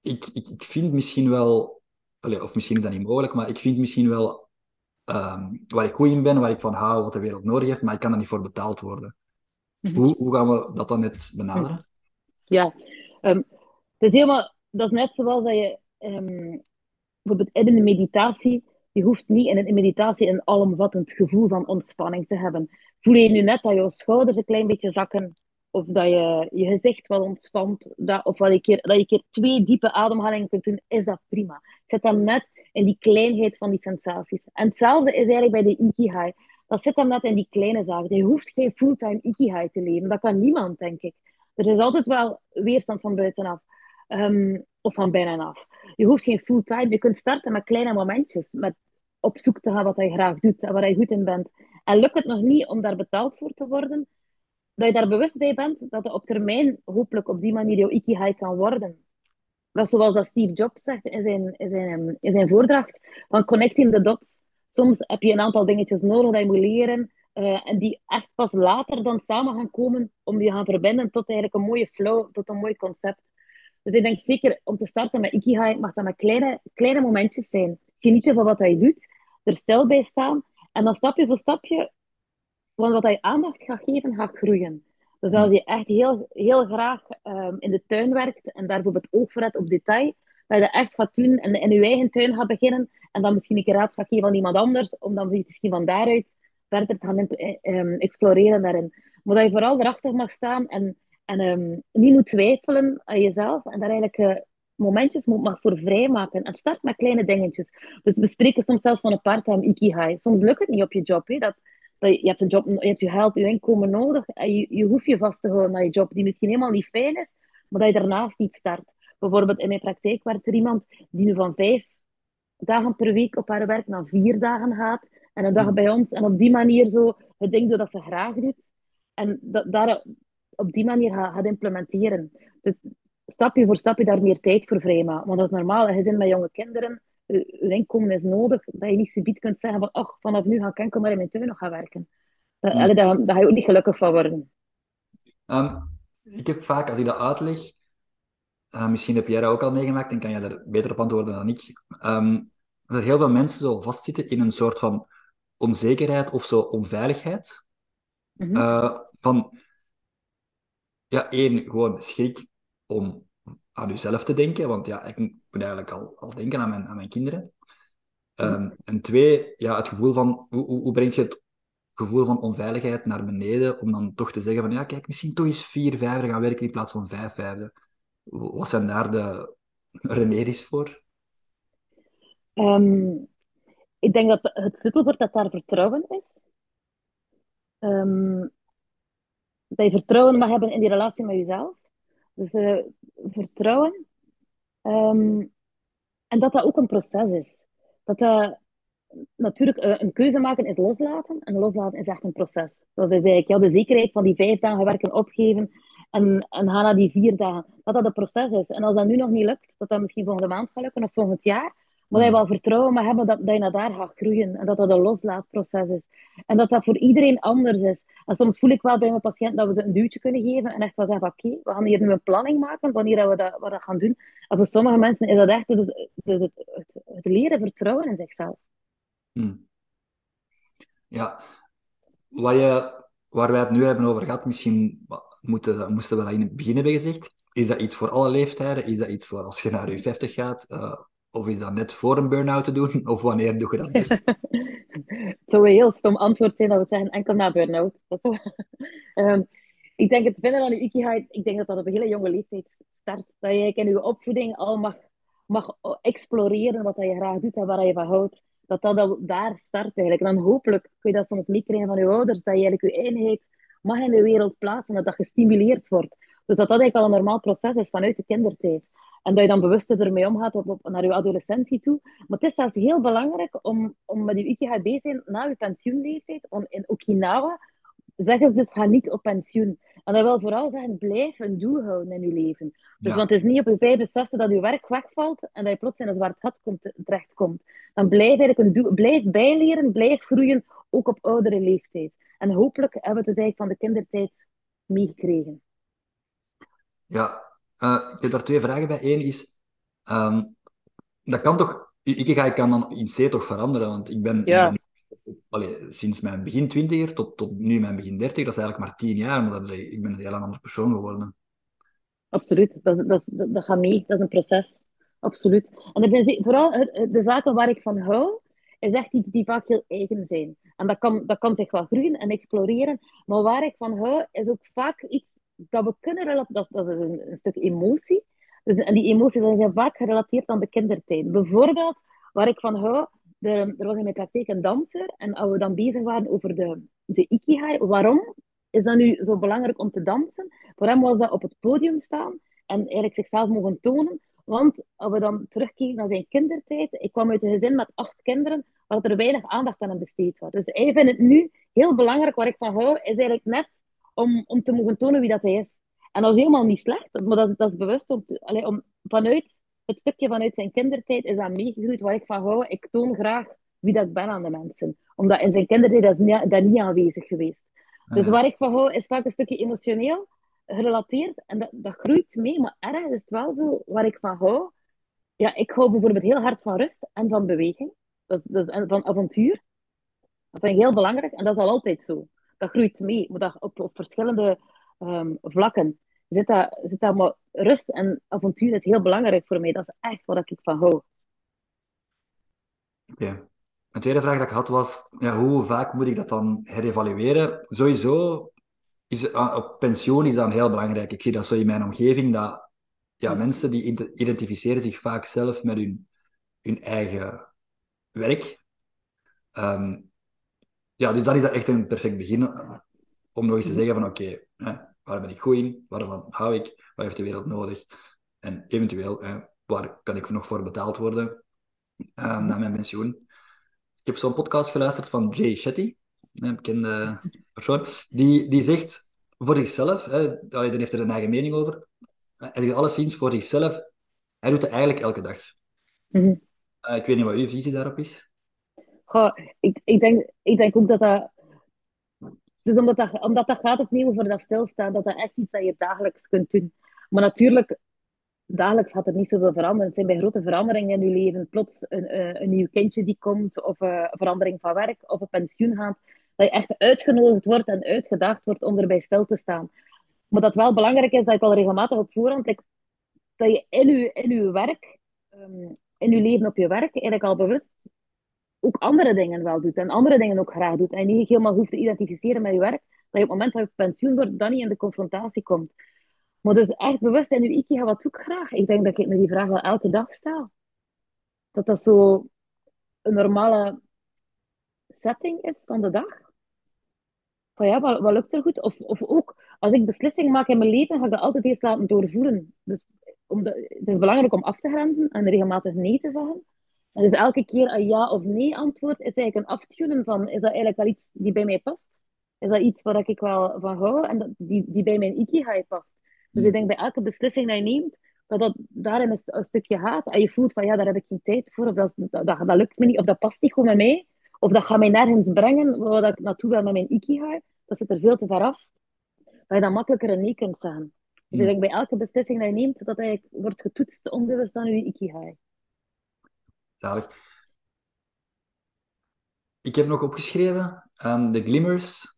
ik, ik, ik vind misschien wel, of misschien is dat niet mogelijk, maar ik vind misschien wel um, waar ik goed in ben, waar ik van hou, wat de wereld nodig heeft, maar ik kan er niet voor betaald worden. Mhm. hoe, hoe gaan we dat dan net benaderen? Ja, um, het is helemaal, dat is net zoals dat je bijvoorbeeld in de meditatie, je hoeft niet in een meditatie een alomvattend gevoel van ontspanning te hebben. Voel je nu net dat je schouders een klein beetje zakken, of dat je je gezicht wel ontspant, dat, of dat je, keer, dat je keer twee diepe ademhalingen kunt doen, is dat prima. Zet dan net in die kleinheid van die sensaties. En hetzelfde is eigenlijk bij de Ikigai. Dat zit dan net in die kleine zaken. Je hoeft geen fulltime Ikigai te leven. Dat kan niemand, denk ik. Er is altijd wel weerstand van buitenaf. Um, of van binnenaf. Je hoeft geen fulltime. Je kunt starten met kleine momentjes. Met op zoek te gaan wat je graag doet en waar je goed in bent. En lukt het nog niet om daar betaald voor te worden, dat je daar bewust bij bent dat het op termijn hopelijk op die manier jouw ikigai kan worden. Dat zoals dat Steve Jobs zegt in zijn, in zijn, in zijn voordracht, van connecting the dots. Soms heb je een aantal dingetjes nodig dat je moet leren, uh, en die echt pas later dan samen gaan komen om die gaan verbinden tot eigenlijk een mooie flow, tot een mooi concept. Dus ik denk zeker om te starten met Ikigai mag dat met kleine, kleine momentjes zijn. Genieten van wat je doet, er stil bij staan en dan stapje voor stapje, van wat je aandacht gaat geven, gaat groeien. Dus als je echt heel, heel graag um, in de tuin werkt en daar bijvoorbeeld oog voor hebt op detail, dat je dat echt gaat doen en in je eigen tuin gaat beginnen en dan misschien een keer raad gaat geven aan iemand anders, om dan misschien van daaruit verder te gaan um, exploreren daarin. Maar dat je vooral erachter mag staan en en um, niet moet twijfelen aan jezelf en daar eigenlijk uh, momentjes moet, mag voor vrijmaken. En start met kleine dingetjes. Dus we spreken soms zelfs van een part-time ikigai. Soms lukt het niet op je job. Hè? Dat, dat, je hebt een job, je hebt je geld, je inkomen nodig. En je, je hoeft je vast te houden aan je job, die misschien helemaal niet fijn is, maar dat je daarnaast niet start. Bijvoorbeeld in mijn praktijk werkt er iemand die nu van vijf dagen per week op haar werk naar vier dagen gaat. En een dag bij ons. En op die manier zo het ding doet dat ze graag doet. En dat, daar, op die manier gaat, implementeren. Dus stapje voor stapje daar meer tijd voor vrijmaken. Want dat is normaal, een gezin met jonge kinderen, je inkomen is nodig, dat je niet subiet kunt zeggen van, ach, vanaf nu ga ik enkel maar in mijn tuin nog gaan werken. Dat, ja. daar, ga je ook niet gelukkig van worden. Um, ik heb vaak, als ik dat uitleg, uh, misschien heb jij dat ook al meegemaakt en kan jij daar beter op antwoorden dan ik, um, dat heel veel mensen zo vastzitten in een soort van onzekerheid of zo onveiligheid. Mm -hmm. uh, van, ja, één, gewoon schrik om aan jezelf te denken, want ja, ik moet eigenlijk al, al denken aan mijn, aan mijn kinderen. Um, en twee, ja, het gevoel van, hoe, hoe, hoe breng je het gevoel van onveiligheid naar beneden, om dan toch te zeggen van, ja, kijk, misschien toch eens vier vijfde gaan werken in plaats van vijf vijfde. Wat zijn daar de remedies voor? Ehm, ik denk dat het sleutelwoord dat daar vertrouwen is. Ehm, dat je vertrouwen mag hebben in die relatie met jezelf. Dus eh, vertrouwen. Ehm, en dat dat ook een proces is. Dat natuurlijk, uh, een keuze maken is loslaten. En loslaten is echt een proces. Dat is eigenlijk ja, de zekerheid van die vijf dagen werken opgeven en, en gaan naar die vier dagen. Dat dat een proces is. En als dat nu nog niet lukt, dat dat misschien volgende maand gaat lukken of volgend jaar, maar dat je wel vertrouwen mag hebben dat, dat je naar daar gaat groeien. En dat dat een loslaatproces is. En dat dat voor iedereen anders is. En soms voel ik wel bij mijn patiënt dat we ze een duwtje kunnen geven. En echt wel zeggen, oké, we gaan hier nu een planning maken wanneer we dat, wat dat gaan doen. En voor sommige mensen is dat echt dus, dus het, het, het leren vertrouwen in zichzelf. Hmm. Ja, wat je, waar wij het nu hebben over gehad, misschien moeten, moesten we dat in het begin hebben gezegd. Is dat iets voor alle leeftijden? Is dat iets voor als je naar je 50 gaat? Uh, of is dat net voor een burn-out te doen? Of wanneer doe je dat best? het zou een heel stom antwoord zijn dat we zeggen enkel na burn-out. um, ik denk het vinden van je ikigai, ik denk dat dat op een hele jonge leeftijd start. Dat je in je opvoeding al mag, mag exploreren wat je graag doet en waar je van houdt. Dat dat al daar start eigenlijk. En dan hopelijk kun je dat soms meekrijgen van je ouders, dat je eigenlijk je eenheid mag in de wereld plaatsen, dat dat gestimuleerd wordt. Dus dat dat eigenlijk al een normaal proces is vanuit de kindertijd. En dat je dan bewuster ermee omgaat op, op, naar je adolescentie toe. Maar het is zelfs heel belangrijk om, om met je te zijn na je pensioenleeftijd. Om in Okinawa zeggen ze dus, ga niet op pensioen. En dat wil vooral zeggen, blijf een doel houden in je leven. Dus want het is niet op je 65 dat je werk wegvalt en dat je plots in een zwart gat komt, terechtkomt. Dan blijf eigenlijk een doel, blijf bijleren, blijf groeien, ook op oudere leeftijd. En hopelijk hebben we het dus eigenlijk van de kindertijd meegekregen. Ja, uh, ik heb daar twee vragen bij. Eén is, um, dat kan toch, ik kan dan in C toch veranderen, want ik ben, ja. ik ben allee, sinds mijn begin twintiger tot, tot nu mijn begin dertig, dat is eigenlijk maar tien jaar, maar dat, ik ben een heel andere persoon geworden. Absoluut, dat, dat, dat, gaat mee, dat is een proces. Absoluut. En er zijn vooral de zaken waar ik van hou, is echt iets die vaak heel eigen zijn. En dat kan, dat kan zich wel groeien en exploreren, maar waar ik van hou, is ook vaak iets dat we kunnen relateren, dat, is een, een, stuk emotie. Dus, en die emoties zijn vaak gerelateerd aan de kindertijd. Bijvoorbeeld, waar ik van hou, er, er was in mijn praktijk een danser, en als we dan bezig waren over de, de ikigai, waarom is dat nu zo belangrijk om te dansen? Voor hem was dat op het podium staan en eigenlijk zichzelf mogen tonen. Want als we dan terugkijken naar zijn kindertijd, ik kwam uit een gezin met acht kinderen, waar er weinig aandacht aan hem besteed was. Dus hij vindt het nu heel belangrijk, waar ik van hou, is eigenlijk net om, om te mogen tonen wie dat hij is. En dat is helemaal niet slecht, maar dat, dat is bewust om, te, om vanuit het stukje vanuit zijn kindertijd is dat meegegroeid waar ik van hou. Ik toon graag wie dat ik ben aan de mensen. Omdat in zijn kindertijd dat is niet, dat niet aanwezig geweest. Dus waar ik van hou is vaak een stukje emotioneel gerelateerd en dat, dat groeit mee, maar ergens is het wel zo waar ik van hou. Ja, ik hou bijvoorbeeld heel hard van rust en van beweging. Dat, dat, en van avontuur. Dat vind ik heel belangrijk en dat is al altijd zo dat groeit mee. Maar dat op, op verschillende um, vlakken zit dat, zit dat maar rust en avontuur is heel belangrijk voor mij. Dat is echt wat ik van hou. Oké. Okay. Een tweede vraag dat ik had was, ja, hoe vaak moet ik dat dan herevalueren? Sowieso, is, uh, op pensioen is dat heel belangrijk. Ik zie dat zo in mijn omgeving, dat ja, mensen die identificeren zich vaak zelf met hun, hun eigen werk. Um, ja, dus dan is dat echt een perfect begin om nog eens te mhm. zeggen van oké, waar ben ik goed in? Waarvan hou ik? Wat heeft de wereld nodig? En eventueel, waar kan ik nog voor betaald worden um, na mijn pensioen? Ik heb zo'n podcast geluisterd van Jay Shetty, een bekende persoon, die, die zegt voor zichzelf, hè, dan heeft er een eigen mening over, hij zegt alleszins voor zichzelf, hij doet het eigenlijk elke dag. Mm -hmm. uh, ik weet niet wat uw visie daarop is ik, ik, denk, ik denk ook dat dat... Dus omdat dat, omdat dat gaat opnieuw over dat stilstaan, dat dat echt iets dat je dagelijks kunt doen. Maar natuurlijk, dagelijks gaat er niet zoveel veranderen. Het zijn bij grote veranderingen in je leven. Plots een, eh, een nieuw kindje die komt, of eh, een verandering van werk, of een pensioen gaat. Dat je echt uitgenodigd wordt en uitgedaagd wordt om erbij stil te staan. Maar dat wel belangrijk is, dat ik al regelmatig op voorhand, dat je in je, in je werk, ehm, in je leven op je werk, eigenlijk al bewust ook andere dingen wel doet en andere dingen ook graag doet. En niet helemaal hoeft te identificeren met je werk, dat je op het moment dat je pensioen wordt, dan niet in de confrontatie komt. Maar dus echt bewust in je ikiga, wat doe ik graag? Ik denk dat ik me die vraag wel elke dag stel. Dat dat zo een normale setting is van de dag. Van ja, wat, wat lukt er goed? Of, of ook, als ik beslissingen maak in mijn leven, ga ik dat altijd eerst laten doorvoeren. Dus om het is belangrijk om af te grenzen en regelmatig nee te zeggen. Dus elke keer een ja of nee antwoord is eigenlijk een aftunen van, is dat eigenlijk al iets die bij mij past? Is dat iets waar ik wel van hou en dat, die, die bij mijn ikigai past? Dus ik denk bij elke beslissing die je neemt, dat dat daarin een, een stukje gaat. En je voelt van, ja, daar heb ik geen tijd voor, of dat, dat, dat, dat lukt me niet, of dat past niet goed met mij. Of dat gaat mij nergens brengen, waar ik naartoe wil met mijn ikigai. Dat zit er veel te ver af. Dat je dan makkelijker een nee kunt zeggen. Dus ik denk bij elke beslissing die je neemt, dat eigenlijk wordt getoetst onbewust aan je ikigai. Zalig. Ik heb nog opgeschreven um, de glimmers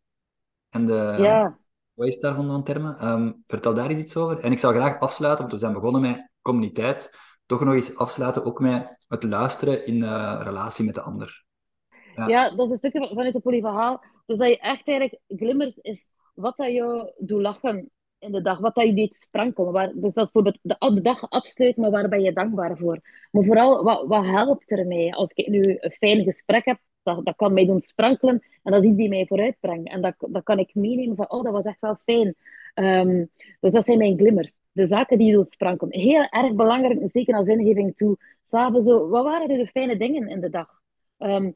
en de... Ja. Wat is daarvan van termen? Um, vertel daar eens iets over. En ik zou graag afsluiten, want we zijn begonnen met communiteit, toch nog eens afsluiten ook met het luisteren in uh, relatie met de ander. Ja. ja. dat is een stukje vanuit het polyverhaal. Dus dat je echt eigenlijk, glimmers is wat dat jou doet lachen in de dag, wat dat je deed sprankelen. Waar, dus dat is bijvoorbeeld de, de dag afsluiten, maar waar ben je dankbaar voor? Maar vooral, wat, wat helpt ermee? Als ik nu een fijn gesprek heb, dat, dat kan mij doen sprankelen en dat is iets die mij vooruit brengt. En dat, dat kan ik meenemen van, oh, dat was echt wel fijn. Um, dus dat zijn mijn glimmers. De zaken die je doet sprankelen. Heel erg belangrijk, zeker als ingeving toe. S'avonds wat waren de fijne dingen in de dag? Um,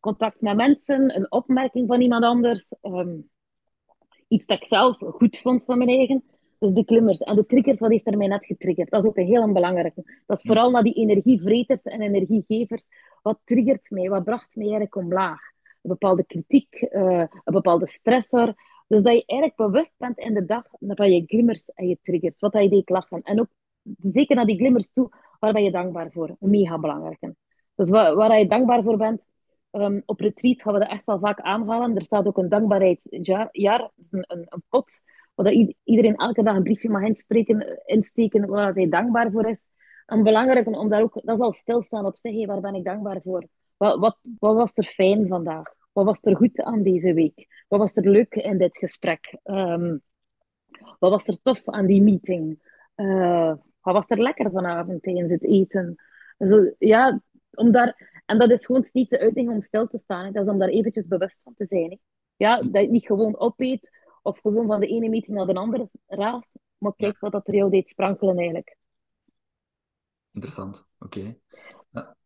contact met mensen, een opmerking van iemand anders. Um, iets dat ik zelf goed vond van mijn eigen. Dus de klimmers en de triggers, wat heeft er mij net getriggerd? Dat is ook een heel belangrijke. Dat is vooral naar die energievreters en energiegevers. Wat triggert mij? Wat bracht mij eigenlijk omlaag? Een bepaalde kritiek, uh, een bepaalde stressor. Dus dat je eigenlijk bewust bent in de dag naar je glimmers en je triggers. Wat dat je deed lachen. En ook zeker naar die glimmers toe, waar ben je dankbaar voor? Mega belangrijk. Dus waar, waar je dankbaar voor bent, Um, op retreat gaan we dat echt wel vaak aanhalen. Er staat ook een dankbaarheidsjaar, dus een, een, pot, waar iedereen elke dag een briefje mag inspreken, insteken waar hij dankbaar voor is. En belangrijk om daar ook, dat is al stilstaan op zich, waar ben ik dankbaar voor? Wat, wat, was er fijn vandaag? Wat was er goed aan deze week? Wat was er leuk in dit gesprek? Um, wat was er tof aan die meeting? Uh, wat was er lekker vanavond tijdens het eten? Zo, ja, om daar, en dat is gewoon steeds de uitdaging om stil te staan. Dat is om daar eventjes bewust van te zijn. Hè. Ja, dat je het niet gewoon opeet of gewoon van de ene meeting naar de andere raast. Maar kijk wat dat er jou deed sprankelen eigenlijk. Interessant, oké. Ja.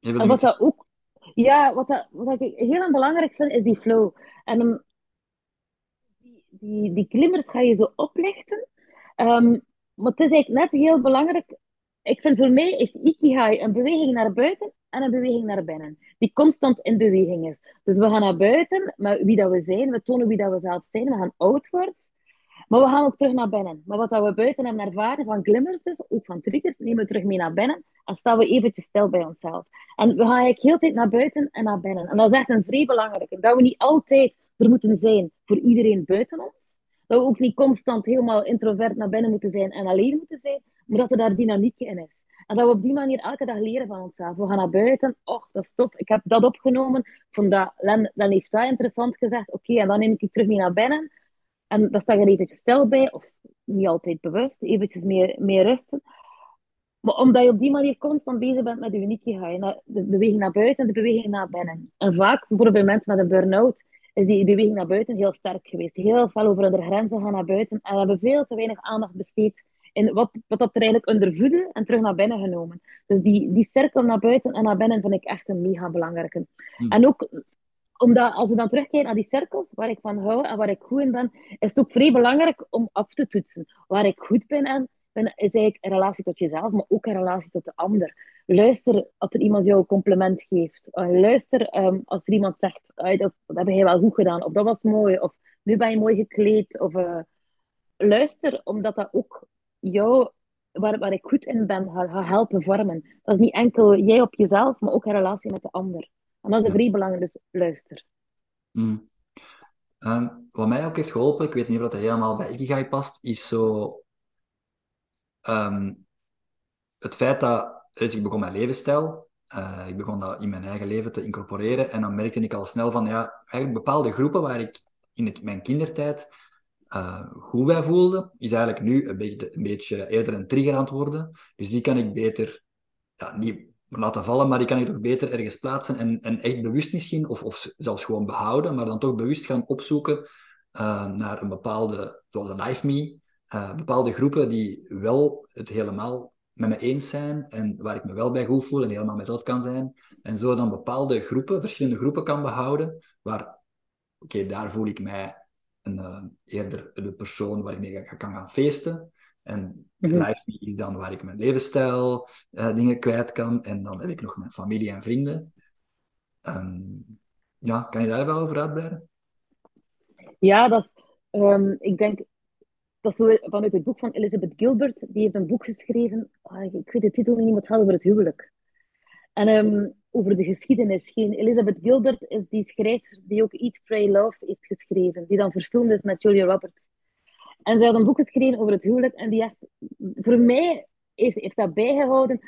En wat dat ook... Ja, wat, dat, wat ik heel belangrijk vind, is die flow. En um, die, die, die klimmers ga je zo oplichten. Um, maar het is eigenlijk net heel belangrijk ik vind voor mij is Ikigai een beweging naar buiten en een beweging naar binnen. Die constant in beweging is. Dus we gaan naar buiten met wie dat we zijn. We tonen wie dat we zelf zijn. We gaan outwards. Maar we gaan ook terug naar binnen. Maar wat dat we buiten hebben ervaren, van glimmers dus, ook van triggers, nemen we terug mee naar binnen. En staan we eventjes stil bij onszelf. En we gaan eigenlijk heel tijd naar buiten en naar binnen. En dat is echt een vrij belangrijke. Dat we niet altijd er moeten zijn voor iedereen buiten ons. Dat we ook niet constant helemaal introvert naar binnen moeten zijn en alleen moeten zijn maar dat er daar dynamiek in is. En dat we op die manier elke dag leren van onszelf. We gaan naar buiten. Och, dat is tof. Ik heb dat opgenomen. Vond dat, Len, heeft dat interessant gezegd. Oké, en dan neem ik het terug mee naar binnen. En dan sta je er eventjes stil bij. Of niet altijd bewust. Eventjes meer, meer rusten. Maar omdat je op die manier constant bezig bent met je unieke ga je de beweging naar buiten en de beweging naar binnen. En vaak, bijvoorbeeld bij mensen met een burn-out, is die beweging naar buiten heel sterk geweest. Heel veel over hun grenzen gaan naar buiten en hebben veel te weinig aandacht besteed en wat, wat dat er eigenlijk onder voeden en terug naar binnen genomen. Dus die, die cirkel naar buiten en naar binnen vind ik echt een mega belangrijke. Hmm. En ook omdat als we dan terugkijken naar die cirkels, waar ik van hou en waar ik goed in ben, is het ook vrij belangrijk om af te toetsen. Waar ik goed ben en ben, is eigenlijk een relatie tot jezelf, maar ook een relatie tot de ander. Luister als er iemand jou een compliment geeft. Uh, luister um, als er iemand zegt, dat, dat heb je wel goed gedaan, of dat was mooi, of nu ben je mooi gekleed. Of, uh, luister, omdat dat ook jou, waar, waar ik goed in ben, ga, helpen vormen. Dat is niet enkel jij op jezelf, maar ook in relatie met de ander. En dat is een vrij belangrijk, dus luister. Mm. Um, wat mij ook heeft geholpen, ik weet niet of dat helemaal bij Ikigai past, is zo... Um, het feit dat... Dus ik begon mijn levensstijl, uh, ik begon dat in mijn eigen leven te incorporeren en dan merkte ik al snel van, ja, eigenlijk bepaalde groepen waar ik in het, mijn kindertijd uh, goed bij voelde, is eigenlijk nu een beetje, een beetje eerder een trigger aan het worden. Dus die kan ik beter, ja, niet, laten vallen, maar die kan ik toch beter ergens plaatsen en, en echt bewust misschien, of, of zelfs gewoon behouden, maar dan toch bewust gaan opzoeken uh, naar een bepaalde, zoals de Life Me, uh, bepaalde groepen die wel het helemaal met me eens zijn en waar ik me wel bij goed voel en helemaal mezelf kan zijn. En zo dan bepaalde groepen, verschillende groepen kan behouden, waar, oké, daar voel ik mij een, uh, eerder de persoon waar ik mee kan gaan feesten. En Life Me is dan waar ik mijn levensstijl uh, dingen kwijt kan. En dan heb ik nog mijn familie en vrienden. Um, ja, kan je daar wel over uitbreiden? Ja, dat is, um, ik denk, dat is vanuit het boek van Elizabeth Gilbert. Die heeft een boek geschreven, oh, ik weet de titel niet, maar het gaat over het huwelijk. En um, over de geschiedenis. Geen Elizabeth Gilbert is die schrijver die ook Eat, Pray, Love heeft geschreven. Die dan verfilmd is met Julia Roberts. En zij had een boek geschreven over het huwelijk. En die heeft, voor mij heeft, heeft dat bijgehouden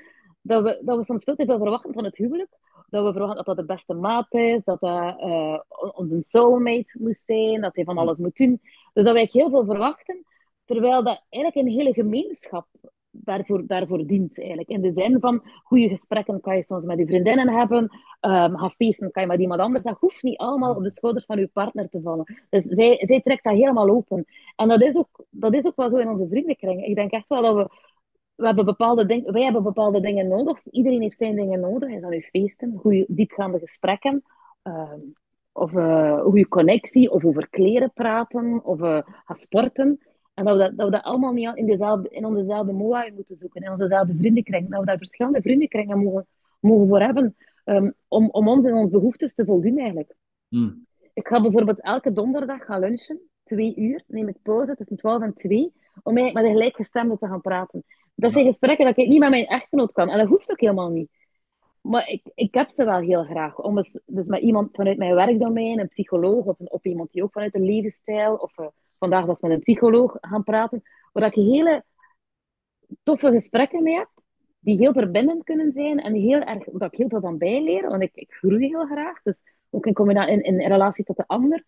dat we, dat we soms veel te veel verwachten van het huwelijk. Dat we verwachten dat dat de beste maat is, dat dat uh, onze soulmate moet zijn, dat hij van alles moet doen. Dus dat wij heel veel verwachten, terwijl dat eigenlijk een hele gemeenschap daarvoor, daarvoor dient. Eigenlijk. In de zin van goede gesprekken kan je soms met je vriendinnen hebben, um, feesten kan je met iemand anders. Dat hoeft niet allemaal op de schouders van je partner te vallen. Dus zij, zij trekt dat helemaal open. En dat is, ook, dat is ook wel zo in onze vriendenkring. Ik denk echt wel dat we we hebben bepaalde dingen, wij hebben bepaalde dingen nodig. Iedereen heeft zijn dingen nodig. Hij zal nu feesten, goede diepgaande gesprekken, uh, of uh, goede connectie, of over kleren praten, of uh, sporten. En dat we dat, dat, we dat allemaal niet in, dezelfde, in onzezelfde moai moeten zoeken, in onzezelfde vriendenkring. Dat we daar verschillende vriendenkringen mogen, mogen voor hebben, um, om, om ons en onze behoeftes te voldoen eigenlijk. Hmm. Ik ga bijvoorbeeld elke donderdag gaan lunchen, twee uur, neem ik pauze tussen 12 en 2, om eigenlijk met een gelijkgestemde te gaan praten. Dat zijn gesprekken dat ik niet met mijn echtgenoot kan. En dat hoeft ook helemaal niet. Maar ik, ik heb ze wel heel graag. Om eens, dus met iemand vanuit mijn werkdomein, een psycholoog, of, een, of iemand die ook vanuit de levensstijl, of uh, vandaag was met een psycholoog gaan praten, waar ik hele toffe gesprekken mee heb, die heel verbindend kunnen zijn en heel erg, waar ik heel veel van bijleer, want ik, ik groei heel graag. Dus ook in, in, in relatie tot de ander.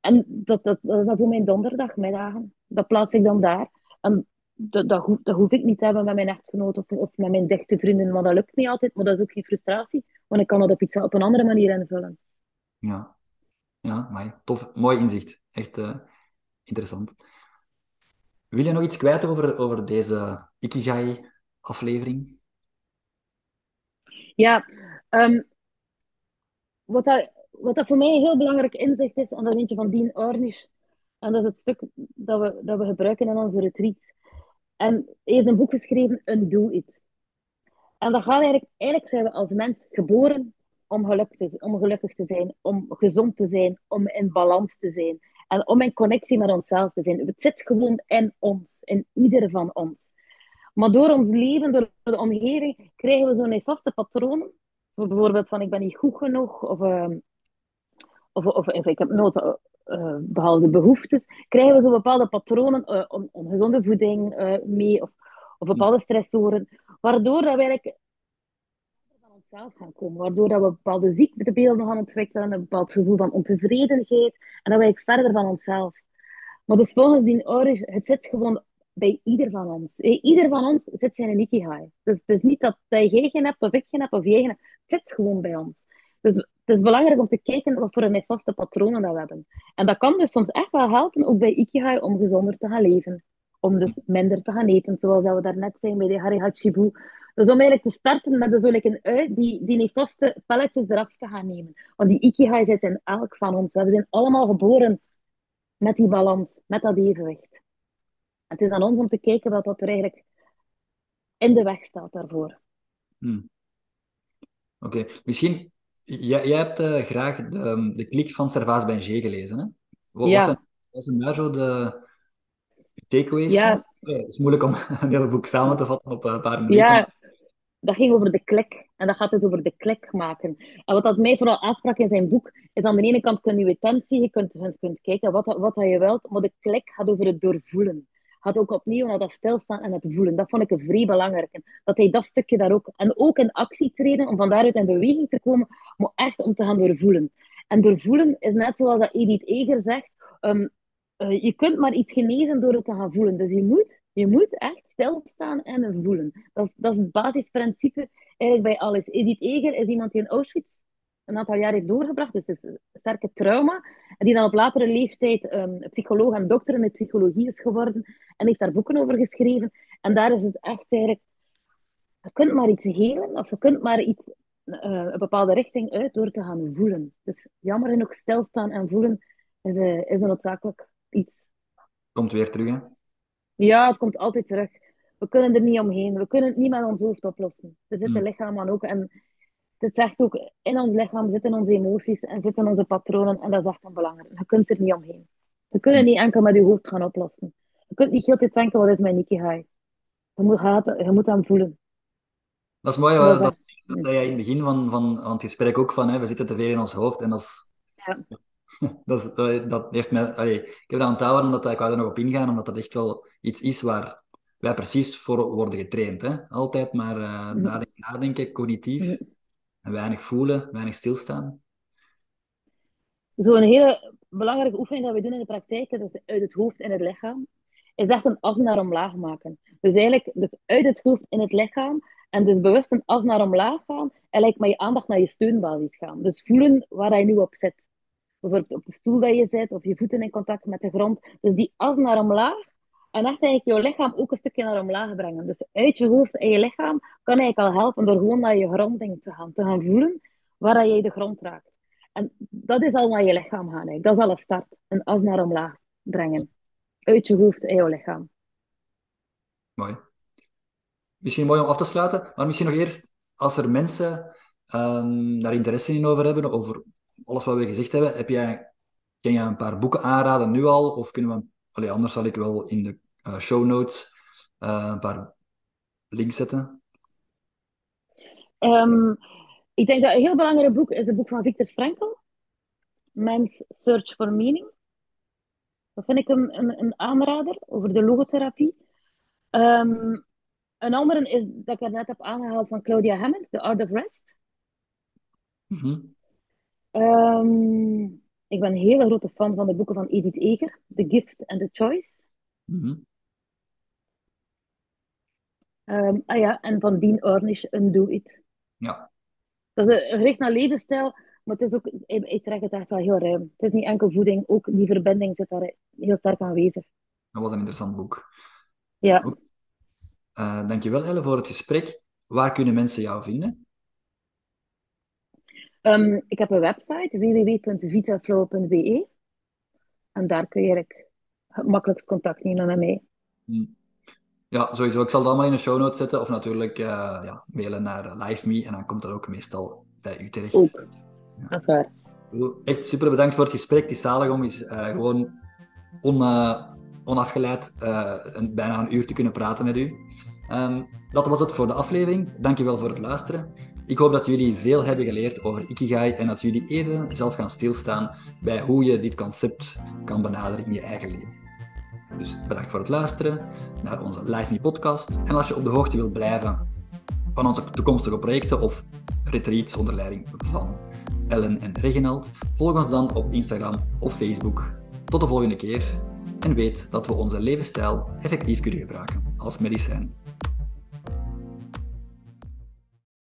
En dat, dat, dat is dan voor mijn donderdagmiddagen. Dat plaats ik dan daar. En dat, dat, hoef, dat hoef ik niet te hebben met mijn echtgenoot of, of met mijn dichte vrienden, maar dat lukt niet altijd. Maar dat is ook geen frustratie, want ik kan dat op, iets, op een andere manier invullen. Ja, ja maar tof, mooi inzicht. Echt uh, interessant. Wil je nog iets kwijt over, over deze Ikigai-aflevering? Ja, um, wat, dat, wat dat voor mij een heel belangrijk inzicht is, en dat is eentje van Dean Ornish, en dat is het stuk dat we, dat we gebruiken in onze retreats, en hij heeft een boek geschreven, Undo It. En dat gaat eigenlijk, eigenlijk zijn we als mens geboren om, geluk te, om gelukkig te zijn, om gezond te zijn, om in balans te zijn. En om in connectie met onszelf te zijn. Het zit gewoon in ons, in ieder van ons. Maar door ons leven, door de omgeving, krijgen we zo'n vaste patronen. Bijvoorbeeld van ik ben niet goed genoeg, of, uh, of, of, ik heb nood uh, bepaalde behoeftes, krijgen we zo bepaalde patronen, uh, on, ongezonde voeding mee, of, of bepaalde stressoren, waardoor dat we eigenlijk onszelf gaan komen, waardoor dat we bepaalde ziektebeelden gaan ontwikkelen, een bepaald gevoel van ontevredenheid, en dat eigenlijk verder van onszelf. Maar dus volgens die ouders, het zit gewoon bij ieder van ons. Ieder van ons zit zijn ikigai. Dus het is niet dat, dat jij geen hebt, of ik geen heb, of jij geen hebt. Het zit gewoon bij ons. Dus het is belangrijk om te kijken wat voor een vaste patronen dat we hebben. En dat kan dus soms echt wel helpen, ook bij Ikigai, om gezonder te gaan leven. Om dus minder te gaan eten, zoals we daarnet zijn bij de Harihachibu. Dus om eigenlijk te starten met dus een uit die, die vaste pelletjes eraf te gaan nemen. Want die Ikigai zit in elk van ons. We zijn allemaal geboren met die balans, met dat evenwicht. Het is aan ons om te kijken wat dat er eigenlijk in de weg staat daarvoor. Hmm. Oké, misschien Jij, jij hebt uh, graag de, de klik van Servaas Benjé gelezen, hè? Wat, ja. wat zijn daar zo de takeaways ja. van? Het is moeilijk om een hele boek samen te vatten op een paar minuten. Ja, dat ging over de klik. En dat gaat dus over de klik maken. En wat dat mij vooral aansprak in zijn boek, is aan de ene kant kun je je tent zien, je kunt, je kunt kijken wat, wat je wilt, maar de klik gaat over het doorvoelen had ook opnieuw naar dat stilstaan en het voelen. Dat vond ik een vrij belangrijk. Dat hij dat stukje daar ook... En ook in actie treden, om van daaruit in beweging te komen, maar echt om te gaan doorvoelen. En doorvoelen is net zoals dat Edith Eger zegt, um, eh, je kunt maar iets genezen door het te gaan voelen. Dus je moet, je moet echt stilstaan en voelen. Dat is, dat is het basisprincipe eigenlijk bij alles. Edith Eger is iemand die in Auschwitz een aantal jaar heeft doorgebracht, dus is een sterke trauma, en die dan op latere leeftijd um, psycholoog en dokter in de psychologie is geworden en heeft daar boeken over geschreven. En daar is het echt eigenlijk, je kunt maar iets helen, of je kunt maar iets, uh, een bepaalde richting uit door te gaan voelen. Dus jammer genoeg stilstaan en voelen is, uh, is een noodzakelijk iets. Komt weer terug, hè? Ja, het komt altijd terug. We kunnen er niet omheen. We kunnen het niet met ons hoofd oplossen. Er zit een lichaam aan ook. En het zegt ook, in ons lichaam zitten onze emoties en zitten onze patronen. En dat is echt een belangrijk. Je kunt er niet omheen. We kunnen niet enkel met je hoofd gaan oplossen. Je kunt niet heel tijd denken, wat is mijn Nikigai? Je moet, je moet hem voelen. Dat is mooi, dat, dat, dat zei jij in het begin van, van, van het gesprek ook van, hè, we zitten te veel in ons hoofd en dat is... Ja. dat, dat, heeft mij, allee, ik heb dat onthouden omdat ik wou er nog op ingaan, omdat dat echt wel iets is waar wij precies voor worden getraind. Hè? Altijd maar uh, mm. nadenken, cognitief. Mm. En weinig voelen, weinig stilstaan. Zo'n hele belangrijke oefening dat we doen in de praktijk, dat is uit het hoofd in het lichaam, is echt een as naar omlaag maken. Dus eigenlijk dus uit het hoofd in het lichaam en dus bewust een as naar omlaag gaan en met je aandacht naar je steunbasis gaan. Dus voelen waar je nu op zit. Bijvoorbeeld op de stoel dat je zit of je voeten in contact met de grond. Dus die as naar omlaag en echt eigenlijk jouw lichaam ook een stukje naar omlaag brengen. Dus uit je hoofd en je lichaam kan eigenlijk al helpen door gewoon naar je gronding te gaan. Te gaan voelen waar je de grond raakt. En dat is al naar je lichaam gaan. Dat is al een start. Een as naar omlaag brengen. Uit je hoofd en jouw lichaam. Mooi. Misschien mooi om af te sluiten, maar misschien nog eerst, als er mensen um, daar interesse in over hebben, over alles wat we gezegd hebben, heb jij, kan je een paar boeken aanraden nu al? Of kunnen we, allee, anders zal ik wel in de uh, show notes uh, een paar links zetten. Um, ik denk dat een heel belangrijk boek is het boek van Viktor Frankl, Man's Search for Meaning. Dat vind ik een, een, een aanrader over de logotherapie. Um, een andere is dat ik er net heb aangehaald van Claudia Hammond, The Art of Rest. Mm -hmm. Um, ik ben een hele grote fan van de boeken van Edith Eger, The Gift and the Choice. Mm -hmm. um, ah ja, en van Dean Ornish, Undo It. Ja. Dat is gericht naar levensstijl, maar het is ook, ik, ik trek het echt wel heel ruim. Het is niet enkel voeding, ook die verbinding zit daar heel sterk aanwezig. Dat was een interessant boek. Ja. Uh, dankjewel Elle voor het gesprek. Waar kunnen mensen jou vinden? Um, ik heb een website www.vitaflow.be en daar kun je het makkelijkst contact nemen met mij. Hmm. Ja, sowieso. Ik zal het allemaal in de show notes zetten of natuurlijk uh, ja, mailen naar LiveMe en dan komt dat ook meestal bij u terecht. Ook, ja. dat is waar. Echt super bedankt voor het gesprek. Is zalig om eens uh, gewoon on, onafgeleid uh, een, bijna een uur te kunnen praten met u. Um, dat was het voor de aflevering. Dankjewel voor het luisteren. Ik hoop dat jullie veel hebben geleerd over Ikigai en dat jullie even zelf gaan stilstaan bij hoe je dit concept kan benaderen in je eigen leven. Dus bedankt voor het luisteren naar onze Live Me podcast. En als je op de hoogte wilt blijven van onze toekomstige projecten of retreats onder leiding van Ellen en Reginald, volg ons dan op Instagram of Facebook. Tot de volgende keer en weet dat we onze levensstijl effectief kunnen gebruiken als medicijn.